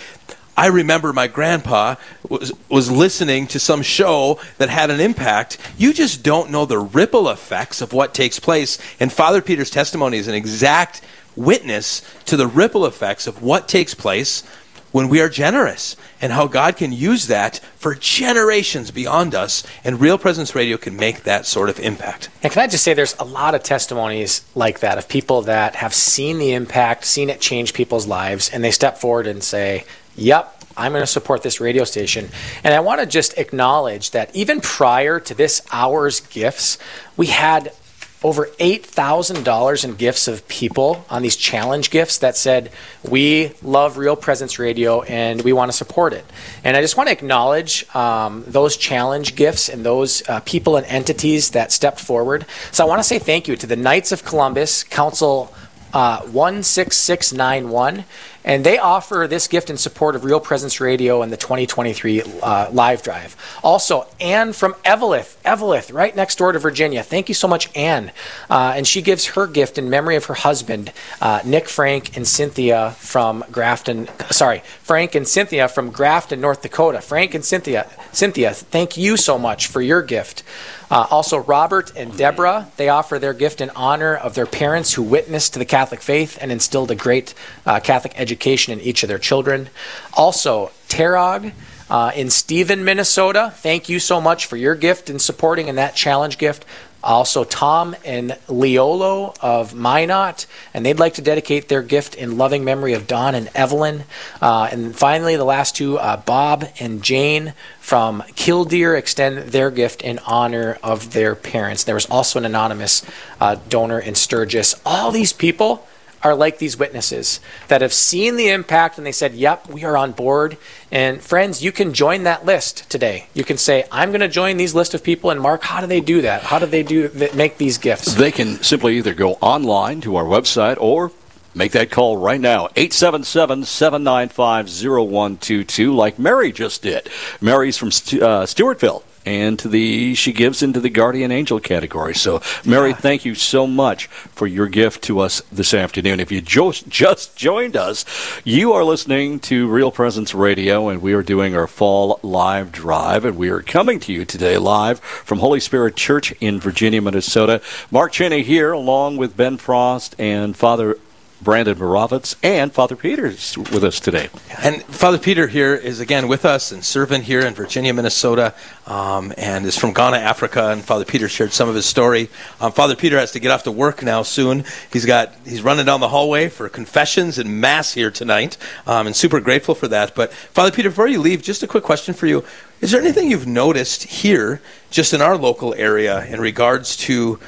I remember my grandpa was, was listening to some show that had an impact. You just don't know the ripple effects of what takes place. And Father Peter's testimony is an exact witness to the ripple effects of what takes place when we are generous and how God can use that for generations beyond us. And Real Presence Radio can make that sort of impact.
And can I just say, there's a lot of testimonies like that of people that have seen the impact, seen it change people's lives, and they step forward and say, Yep, I'm going to support this radio station. And I want to just acknowledge that even prior to this hour's gifts, we had over $8,000 in gifts of people on these challenge gifts that said, We love Real Presence Radio and we want to support it. And I just want to acknowledge um, those challenge gifts and those uh, people and entities that stepped forward. So I want to say thank you to the Knights of Columbus, Council uh, 16691, and they offer this gift in support of Real Presence Radio and the 2023 uh, live drive. Also, Anne from Eveleth, Eveleth, right next door to Virginia. Thank you so much, Anne. Uh, and she gives her gift in memory of her husband, uh, Nick Frank and Cynthia from Grafton. Sorry, Frank and Cynthia from Grafton, North Dakota. Frank and Cynthia, Cynthia, thank you so much for your gift. Uh, also, Robert and Deborah, they offer their gift in honor of their parents who witnessed to the Catholic faith and instilled a great uh, Catholic education in each of their children. Also, Terog uh, in Stephen, Minnesota, thank you so much for your gift in supporting in that challenge gift. Also, Tom and Leolo of Minot, and they'd like to dedicate their gift in loving memory of Don and Evelyn. Uh, and finally, the last two, uh, Bob and Jane from Killdeer, extend their gift in honor of their parents. There was also an anonymous uh, donor in Sturgis. All these people are like these witnesses that have seen the impact and they said, Yep, we are on board. And friends, you can join that list today. You can say, I'm going to join these list of people. And Mark, how do they do that? How do they do th- make these gifts?
They can simply either go online to our website or make that call right now 877 795 0122 like Mary just did. Mary's from Stu- uh, Stewartville. And to the she gives into the guardian angel category. So, Mary, thank you so much for your gift to us this afternoon. If you jo- just joined us, you are listening to Real Presence Radio, and we are doing our fall live drive, and we are coming to you today live from Holy Spirit Church in Virginia, Minnesota. Mark Cheney here, along with Ben Frost and Father Brandon Moravitz and Father Peters with us today.
And Father Peter here is again with us and servant here in Virginia, Minnesota, um, and is from Ghana, Africa. And Father Peter shared some of his story. Um, Father Peter has to get off to work now soon. He's got he's running down the hallway for confessions and mass here tonight, um, and super grateful for that. But Father Peter, before you leave, just a quick question for you: Is there anything you've noticed here, just in our local area, in regards to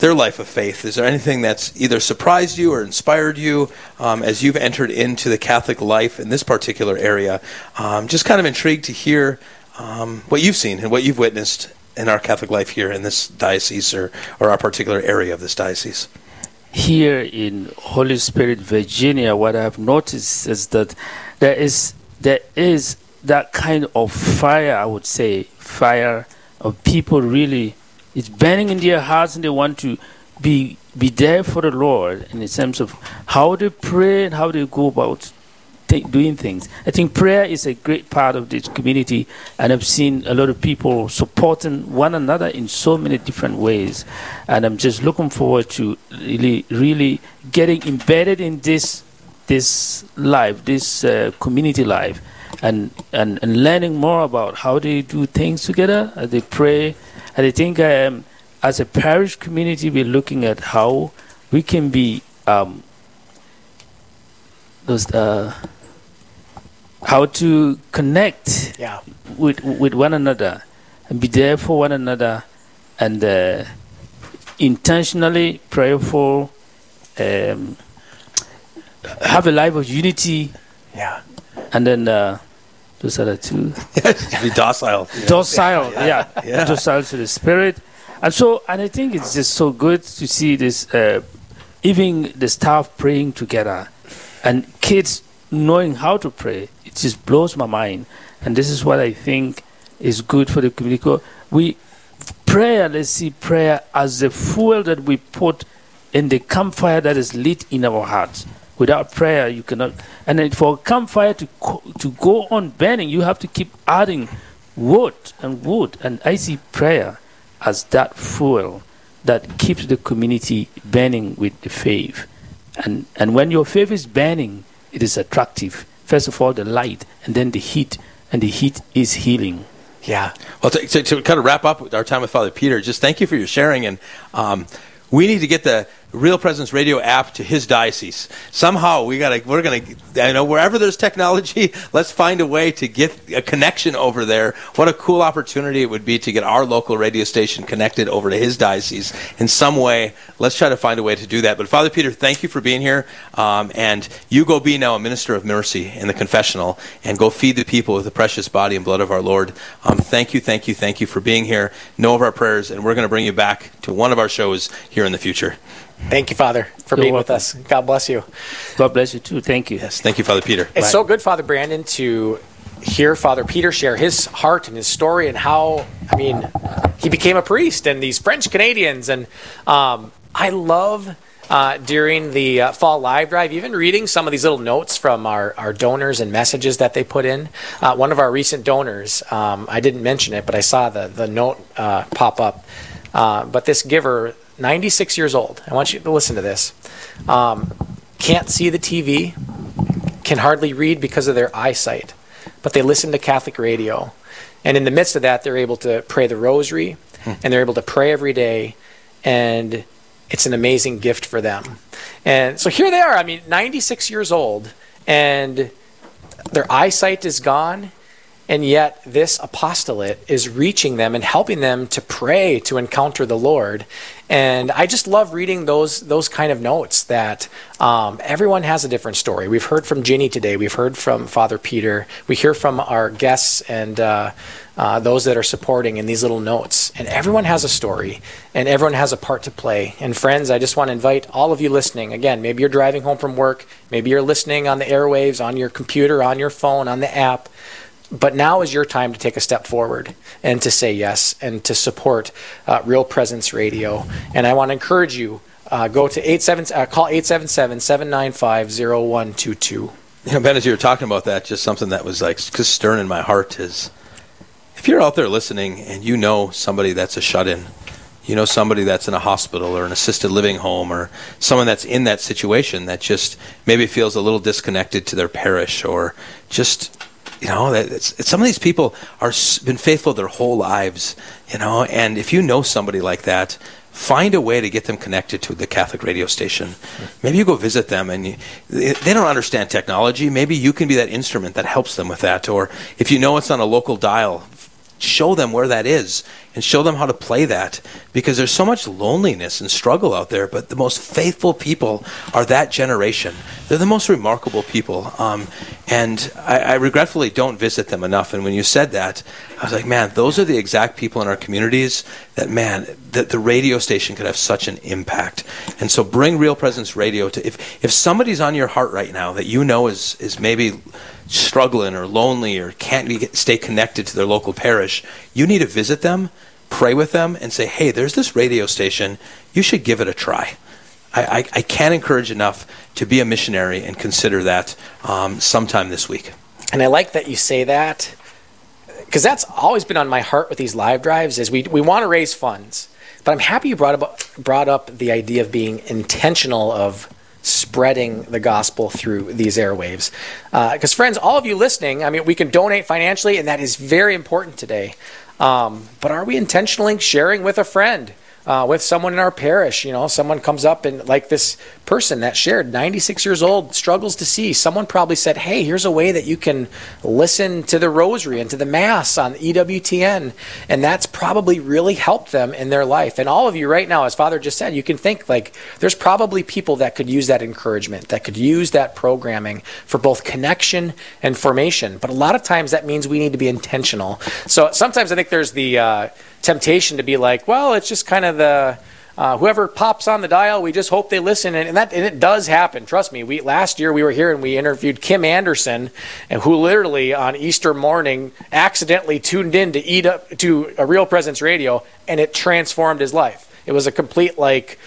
their life of faith. Is there anything that's either surprised you or inspired you um, as you've entered into the Catholic life in this particular area? Um, just kind of intrigued to hear um, what you've seen and what you've witnessed in our Catholic life here in this diocese or, or our particular area of this diocese.
here in Holy Spirit, Virginia, what I've noticed is that there is there is that kind of fire. I would say fire of people really it's burning in their hearts, and they want to be be there for the Lord in the sense of how they pray and how they go about doing things. I think prayer is a great part of this community, and I've seen a lot of people supporting one another in so many different ways. And I'm just looking forward to really, really getting embedded in this this life, this uh, community life, and, and and learning more about how they do things together, how they pray. And I think um, as a parish community, we're looking at how we can be um, those uh, how to connect
Yeah.
with with one another and be there for one another and uh, intentionally prayerful um, have a life of unity
Yeah.
and then uh, those are the two
be docile.
docile yeah,
Yeah.
docile to the spirit. And so and i think it's just so good to see this uh, even the staff praying together and kids knowing how to pray. It just blows my mind. And this is what i think is good for the community. we prayer let's see prayer as the fuel that we put in the campfire that is lit in our hearts without prayer you cannot and then for a campfire to co- to go on burning you have to keep adding wood and wood and i see prayer as that fuel that keeps the community burning with the faith and and when your faith is burning it is attractive first of all the light and then the heat and the heat is healing
Yeah.
Well, to, to, to kind of wrap up our time with Father Peter, just thank you for your sharing. And um, we need to get the Real Presence Radio app to his diocese. Somehow we gotta, we're gonna, I know wherever there's technology, let's find a way to get a connection over there. What a cool opportunity it would be to get our local radio station connected over to his diocese in some way. Let's try to find a way to do that. But Father Peter, thank you for being here. Um, and you go be now a minister of mercy in the confessional and go feed the people with the precious body and blood of our Lord. Um, thank you, thank you, thank you for being here. Know of our prayers, and we're going to bring you back to one of our shows here in the future.
Thank you, Father, for
You're
being with us. God bless you.
god bless you too thank you
Yes, thank you, Father Peter.
It's so good, Father Brandon, to hear Father Peter share his heart and his story and how, I mean, he became a priest and these French Canadians. And um, I love uh, during the uh, fall live drive, even reading some of these little notes from our, our donors and messages that they put in. Uh, one of our recent donors, um, I didn't mention it, but I saw the, the note uh, pop up. Uh, but this giver, 96 years old, I want you to listen to this. Um, can't see the TV, can hardly read because of their eyesight, but they listen to Catholic radio. And in the midst of that, they're able to pray the rosary and they're able to pray every day. And it's an amazing gift for them. And so here they are, I mean, 96 years old, and their eyesight is gone. And yet, this apostolate is reaching them and helping them to pray to encounter the Lord. And I just love reading those those kind of notes that um, everyone has a different story. We've heard from Ginny today. We've heard from Father Peter. We hear from our guests and uh, uh, those that are supporting in these little notes. And everyone has a story, and everyone has a part to play. And friends, I just want to invite all of you listening. Again, maybe you're driving home from work. Maybe you're listening on the airwaves, on your computer, on your phone, on the app. But now is your time to take a step forward and to say yes and to support uh, Real Presence Radio. And I want to encourage you uh, go to 87, uh, call 877 795 0122.
You know, Ben, as you were talking about that, just something that was like just stirring in my heart is if you're out there listening and you know somebody that's a shut in, you know somebody that's in a hospital or an assisted living home or someone that's in that situation that just maybe feels a little disconnected to their parish or just you know some of these people are been faithful their whole lives you know and if you know somebody like that find a way to get them connected to the catholic radio station. Maybe you go visit them and you, they don't understand technology. Maybe you can be that instrument that helps them with that or if you know it's on a local dial show them where that is and show them how to play that because there's so much loneliness and struggle out there but the most faithful people are that generation. They're the most remarkable people um, and I, I regretfully don't visit them enough. And when you said that i was like man those are the exact people in our communities that man that the radio station could have such an impact. And so bring real presence radio to if if somebody's on your heart right now that you know is is maybe struggling or lonely or can't be, stay connected to their local parish, you need to visit them, pray with them, and say, hey, there's this radio station. You should give it a try. I, I, I can't encourage enough to be a missionary and consider that um, sometime this week.
And I like that you say that because that's always been on my heart with these live drives is we, we want to raise funds. But I'm happy you brought up, brought up the idea of being intentional of spreading the gospel through these airwaves. Because, uh, friends, all of you listening, I mean, we can donate financially, and that is very important today. Um, but are we intentionally sharing with a friend? Uh, with someone in our parish. You know, someone comes up and like this person that shared, 96 years old, struggles to see. Someone probably said, "Hey, here's a way that you can listen to the Rosary and to the Mass on EWTN," and that's probably really helped them in their life. And all of you right now, as Father just said, you can think like there's probably people that could use that encouragement, that could use that programming for both connection and formation. But a lot of times that means we need to be intentional. So sometimes I think there's the uh, temptation to be like, well, it's just kind of the uh, whoever pops on the dial, we just hope they listen, and, and, that and it does happen. Trust me. We last year we were here and we interviewed Kim Anderson, and who literally on Easter morning accidentally tuned in to eat up to a Real Presence Radio, and it transformed his life. It was a complete like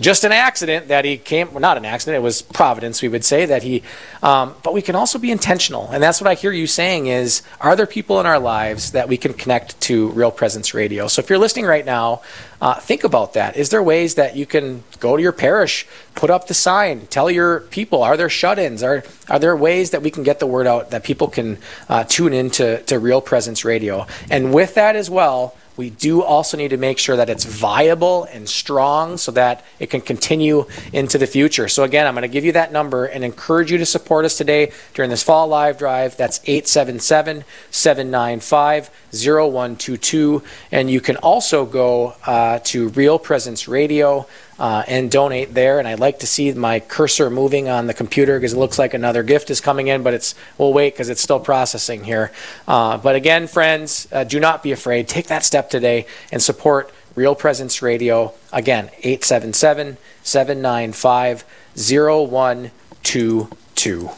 just an accident that he came well, not an accident it was providence we would say that he um, but we can also be intentional. And that's what i hear you saying is are there people in our lives that we can connect to real presence radio? So if you're listening right now uh, think about that. Is there ways that you can go to your parish put up the sign tell your people are there shut-ins? Are, are there ways that we can get the word out that people can uh, tune in to, to real presence radio? And with that as well we do also need to make sure that it's viable and strong so that it can continue into the future. So, again, I'm going to give you that number and encourage you to support us today during this fall live drive. That's 877 795 0122. And you can also go uh, to Real Presence Radio uh, and donate there. And I'd like to see my cursor moving on the computer because it looks like another gift is coming in, but it's we'll wait because it's still processing here. Uh, but again, friends, uh, do not be afraid. Take that step today and support Real Presence Radio. Again, 877 795 0122.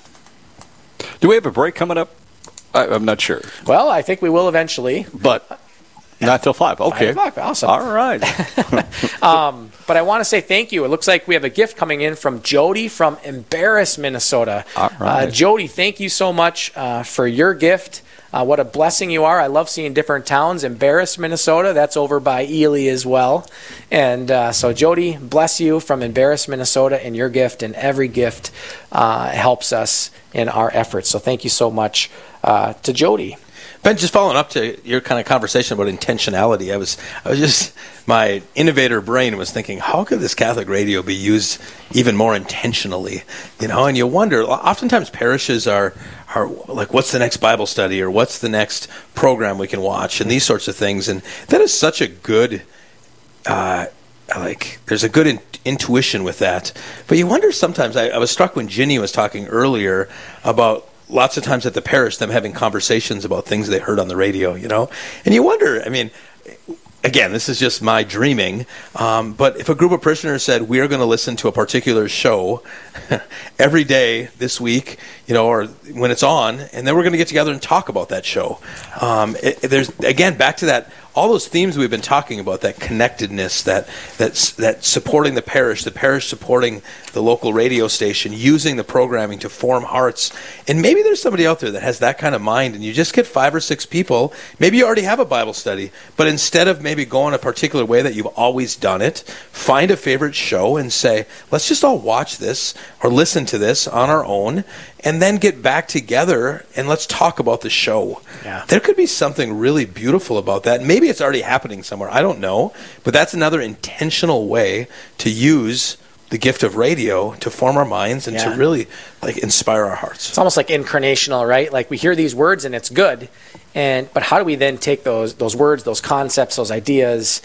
Do we have a break coming up? I, I'm not sure.
Well, I think we will eventually.
But not till five. Okay.
Five o'clock. Awesome.
All right.
um, but I want to say thank you. It looks like we have a gift coming in from Jody from Embarrass, Minnesota.
All right.
Uh, Jody, thank you so much uh, for your gift. Uh, what a blessing you are. I love seeing different towns. Embarrass, Minnesota, that's over by Ely as well. And uh, so, Jody, bless you from Embarrass, Minnesota, and your gift. And every gift uh, helps us in our efforts. So, thank you so much uh, to Jody.
Ben, just following up to your kind of conversation about intentionality, I was, I was just, my innovator brain was thinking, how could this Catholic radio be used even more intentionally? You know, and you wonder, oftentimes parishes are, are like, what's the next Bible study or what's the next program we can watch and these sorts of things. And that is such a good, uh, like, there's a good in- intuition with that. But you wonder sometimes, I, I was struck when Ginny was talking earlier about lots of times at the parish them having conversations about things they heard on the radio, you know? And you wonder, I mean, again, this is just my dreaming, um, but if a group of parishioners said, we are going to listen to a particular show every day this week, you know, or when it's on, and then we're going to get together and talk about that show. Um, it, there's, again, back to that all those themes we've been talking about that connectedness that that's that supporting the parish the parish supporting the local radio station using the programming to form hearts and maybe there's somebody out there that has that kind of mind and you just get five or six people maybe you already have a bible study but instead of maybe going a particular way that you've always done it find a favorite show and say let's just all watch this or listen to this on our own and then get back together and let's talk about the show.
Yeah.
There could be something really beautiful about that. Maybe it's already happening somewhere. I don't know. But that's another intentional way to use the gift of radio to form our minds and
Yeah.
to really like inspire our hearts.
It's almost like incarnational, right? Like we hear these words and it's good, and but how do we then take those those words, those concepts, those ideas,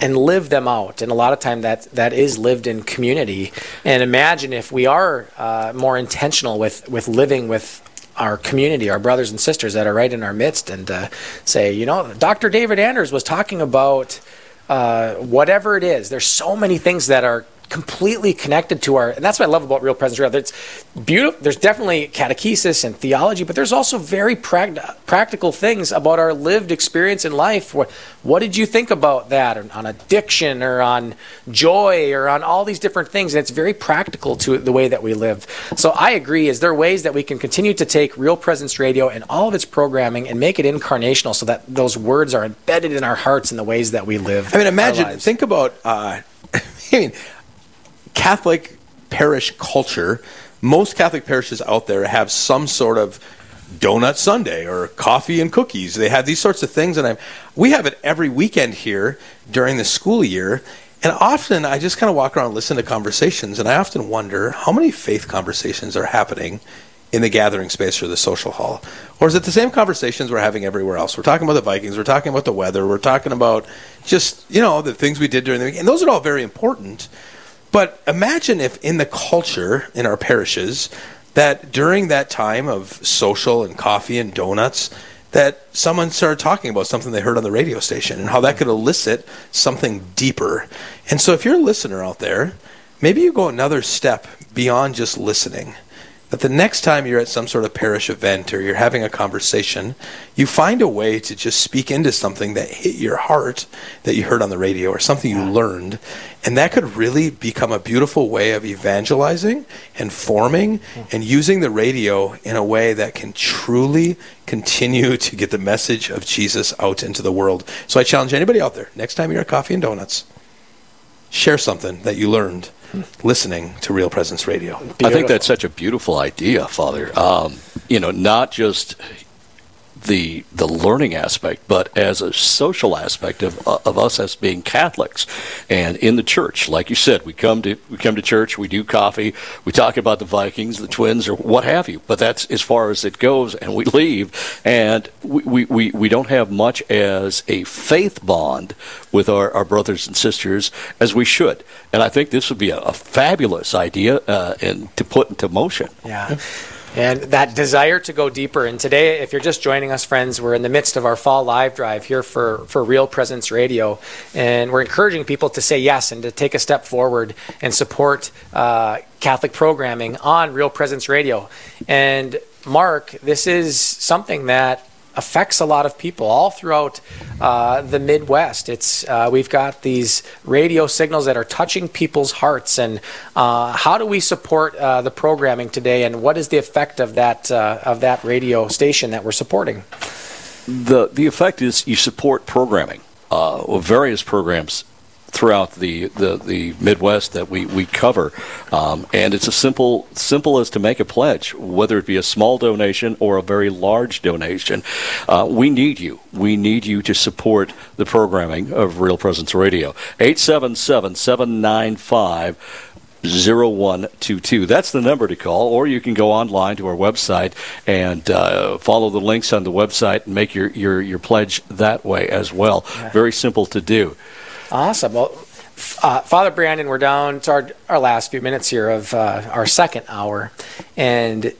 and live them out? And a lot of time that that is lived in community. And imagine if we are uh, more intentional with with living with our community, our brothers and sisters that are right in our midst, and uh, say, you know, Dr. David Anders was talking about uh, whatever it is. There's so many things that are completely connected to our, and that's what I love about Real Presence Radio. It's beautiful. There's definitely catechesis and theology, but there's also very prag- practical things about our lived experience in life. What, what did you think about that or on addiction or on joy or on all these different things? And it's very practical to the way that we live. So I agree. Is there ways that we can continue to take Real Presence Radio and all of its programming and make it incarnational so that those words are embedded in our hearts in the ways that we live?
I mean, imagine, think about, uh, I mean, Catholic parish culture. Most Catholic parishes out there have some sort of donut Sunday or coffee and cookies. They have these sorts of things, and I'm, we have it every weekend here during the school year. And often I just kind of walk around and listen to conversations, and I often wonder how many faith conversations are happening in the gathering space or the social hall? Or is it the same conversations we're having everywhere else? We're talking about the Vikings, we're talking about the weather, we're talking about just, you know, the things we did during the week. And those are all very important. But imagine if in the culture in our parishes that during that time of social and coffee and donuts, that someone started talking about something they heard on the radio station and how that could elicit something deeper. And so if you're a listener out there, maybe you go another step beyond just listening that the next time you're at some sort of parish event or you're having a conversation, you find a way to just speak into something that hit your heart that you heard on the radio or something you learned. And that could really become a beautiful way of evangelizing and forming mm. and using the radio in a way that can truly continue to get the message of Jesus out into the world. So I challenge anybody out there, next time you're at Coffee and Donuts, share something that you learned listening to Real Presence Radio.
I think that's such a beautiful idea, Father. Um, you know, not just the the learning aspect, but as a social aspect of of us as being Catholics, and in the church, like you said, we come to we come to church, we do coffee, we talk about the Vikings, the Twins, or what have you. But that's as far as it goes, and we leave, and we we, we, we don't have much as a faith bond with our, our brothers and sisters as we should. And I think this would be a, a fabulous idea uh, and to put into motion.
Yeah. And that desire to go deeper. And today, if you're just joining us, friends, we're in the midst of our fall live drive here for, for Real Presence Radio. And we're encouraging people to say yes and to take a step forward and support uh, Catholic programming on Real Presence Radio. And Mark, this is something that affects a lot of people all throughout uh, the Midwest. It's uh, we've got these radio signals that are touching people's hearts, and uh, how do we support uh, the programming today? And what is the effect of that uh, of that radio station that we're supporting?
The the effect is you support programming, uh, various programs throughout the, the, the Midwest that we, we cover. Um, and it's as simple simple as to make a pledge, whether it be a small donation or a very large donation. Uh, we need you. We need you to support the programming of Real Presence Radio. 877 795 0122. That's the number to call, or you can go online to our website and uh, follow the links on the website and make your, your, your pledge that way as well. Very simple to do.
Awesome. Well, uh, Father Brandon, we're down to our, our last few minutes here of uh, our second hour. And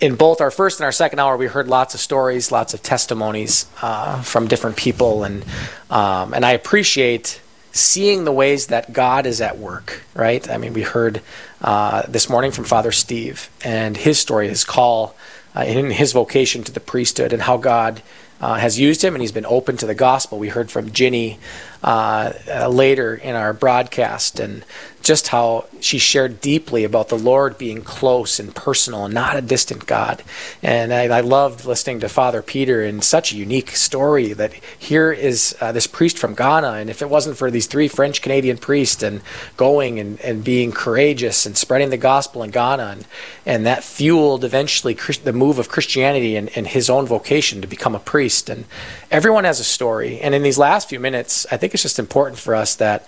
in both our first and our second hour, we heard lots of stories, lots of testimonies uh, from different people. And, um, and I appreciate seeing the ways that God is at work, right? I mean, we heard uh, this morning from Father Steve and his story, his call, uh, in his vocation to the priesthood, and how God uh, has used him and he's been open to the gospel. We heard from Ginny uh, uh, later in our broadcast and just how she shared deeply about the Lord being close and personal and not a distant God. And I, I loved listening to Father Peter in such a unique story that here is uh, this priest from Ghana. And if it wasn't for these three French Canadian priests and going and, and being courageous and spreading the gospel in Ghana, and, and that fueled eventually Christ, the move of Christianity and, and his own vocation to become a priest. And everyone has a story. And in these last few minutes, I think it's just important for us that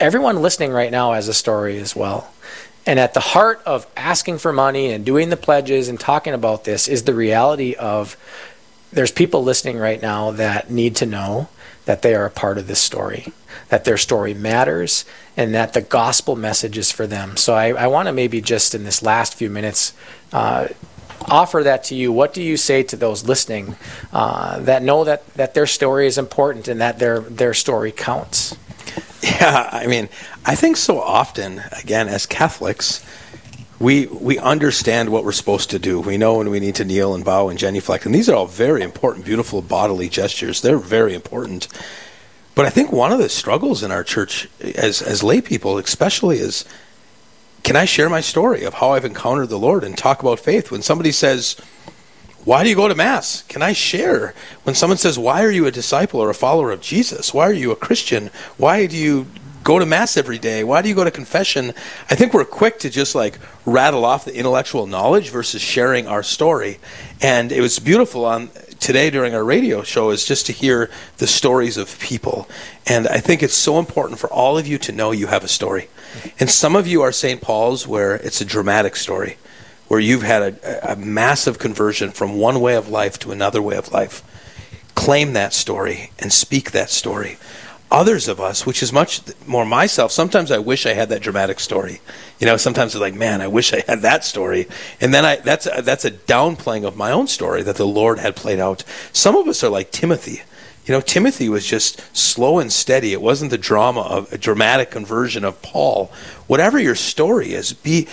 everyone listening right now has a story as well. And at the heart of asking for money and doing the pledges and talking about this is the reality of there's people listening right now that need to know that they are a part of this story, that their story matters, and that the gospel message is for them. So I, I want to maybe just in this last few minutes uh, offer that to you. What do you say to those listening uh, that know that, that their story is important and that their, their story counts?
Yeah, I mean, I think so often, again, as Catholics, we we understand what we're supposed to do. We know when we need to kneel and bow and genuflect, and these are all very important, beautiful bodily gestures. They're very important. But I think one of the struggles in our church, as as lay people, especially, is can I share my story of how I've encountered the Lord and talk about faith? When somebody says, "Why do you go to mass?" Can I share? When someone says, "Why are you a disciple or a follower of Jesus? Why are you a Christian? Why do you go to mass every day? Why do you go to confession? I think we're quick to just like rattle off the intellectual knowledge versus sharing our story. And it was beautiful on today during our radio show is just to hear the stories of people. And I think it's so important for all of you to know you have a story. And some of you are St. Paul's where it's a dramatic story, where you've had a, a massive conversion from one way of life to another way of life. Claim that story and speak that story others of us, which is much more myself. Sometimes I wish I had that dramatic story. You know, sometimes I'm like, man, I wish I had that story. And then I that's a, that's a downplaying of my own story that the Lord had played out. Some of us are like Timothy. You know, Timothy was just slow and steady. It wasn't the drama of a dramatic conversion of Paul. Whatever your story is, be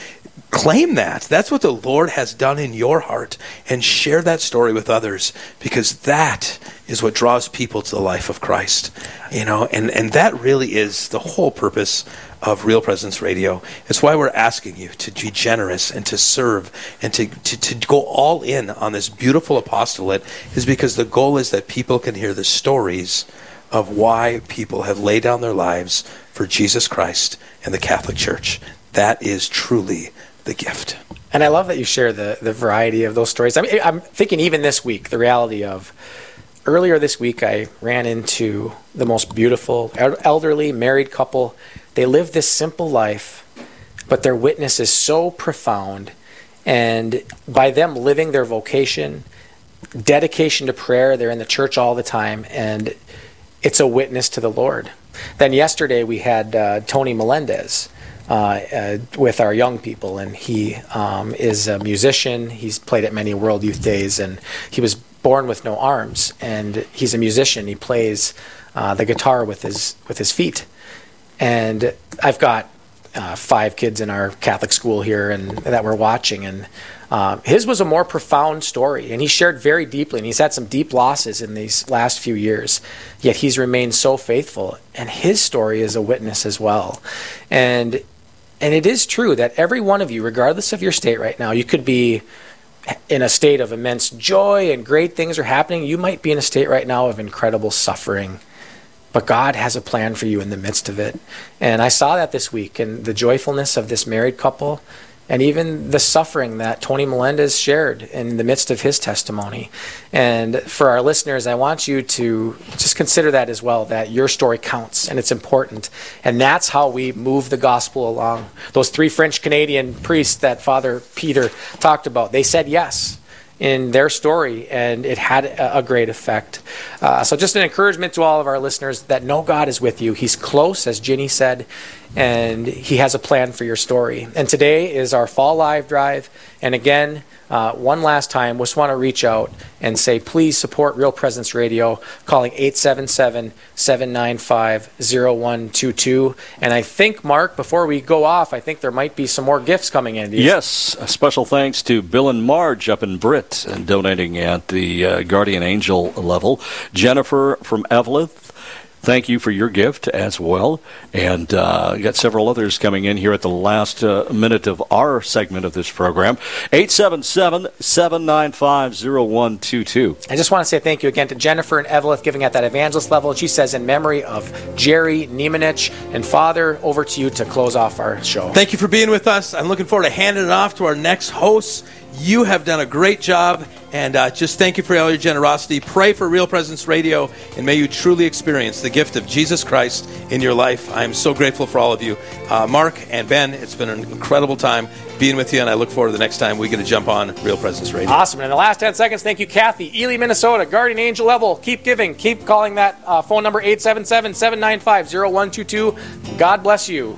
claim that. That's what the Lord has done in your heart and share that story with others because that is what draws people to the life of Christ. You know, and, and that really is the whole purpose of Real Presence Radio. It's why we're asking you to be generous and to serve and to, to, to go all in on this beautiful apostolate is because the goal is that people can hear the stories of why people have laid down their lives for Jesus Christ and the Catholic Church. That is truly the gift.
And I love that you share the, the variety of those stories. I mean, I'm thinking even this week, the reality of earlier this week, I ran into the most beautiful elderly married couple. They live this simple life, but their witness is so profound. And by them living their vocation, dedication to prayer, they're in the church all the time, and it's a witness to the Lord. Then yesterday we had uh, Tony Melendez uh, uh, with our young people, and he um, is a musician. He's played at many World Youth Days, and he was born with no arms, and he's a musician. He plays uh, the guitar with his with his feet, and I've got uh, five kids in our Catholic school here, and that we're watching, and uh, his was a more profound story, and he shared very deeply, and he's had some deep losses in these last few years. Yet he's remained so faithful, and his story is a witness as well. And and it is true that every one of you, regardless of your state right now, you could be in a state of immense joy and great things are happening. You might be in a state right now of incredible suffering. But God has a plan for you in the midst of it. And I saw that this week and the joyfulness of this married couple and even the suffering that Tony Melendez shared in the midst of his testimony. And for our listeners, I want you to just consider that as well that your story counts and it's important. And that's how we move the gospel along. Those three French Canadian priests that Father Peter talked about, they said yes in their story, and it had a, great effect. Uh, so, just an encouragement to all of our listeners that no God is with you. He's close, as Ginny said, and He has a plan for your story. And today is our fall live drive. And again, uh, one last time, just want to reach out and say, please support Real Presence Radio, calling 877 795 0122. And I think, Mark, before we go off, I think there might be some more gifts coming in.
Yes, a special thanks to Bill and Marge up in Britt and donating at the uh, Guardian Angel level. Jennifer from Eveleth thank you for your gift as well. And uh, got several others coming in here at the last uh, minute of our segment of this program. 877 795 0122.
I just want to say thank you again to Jennifer and Eveleth giving at that evangelist level. She says, in memory of Jerry Niemanich. And Father, over to you to close off our show.
Thank you for being with us. I'm looking forward to handing it off to our next host. You have done a great job, and uh, just thank you for all your generosity. Pray for Real Presence Radio, and may you truly experience the gift of Jesus Christ in your life. I am so grateful for all of you. Uh, Mark and Ben, it's been an incredible time being with you, and I look forward to the next time we get to jump on Real Presence Radio.
Awesome. And in the last 10 seconds, thank you, Kathy, Ely, Minnesota, Guardian Angel Level. Keep giving. Keep calling that uh, phone number 877 795 0122. God bless you.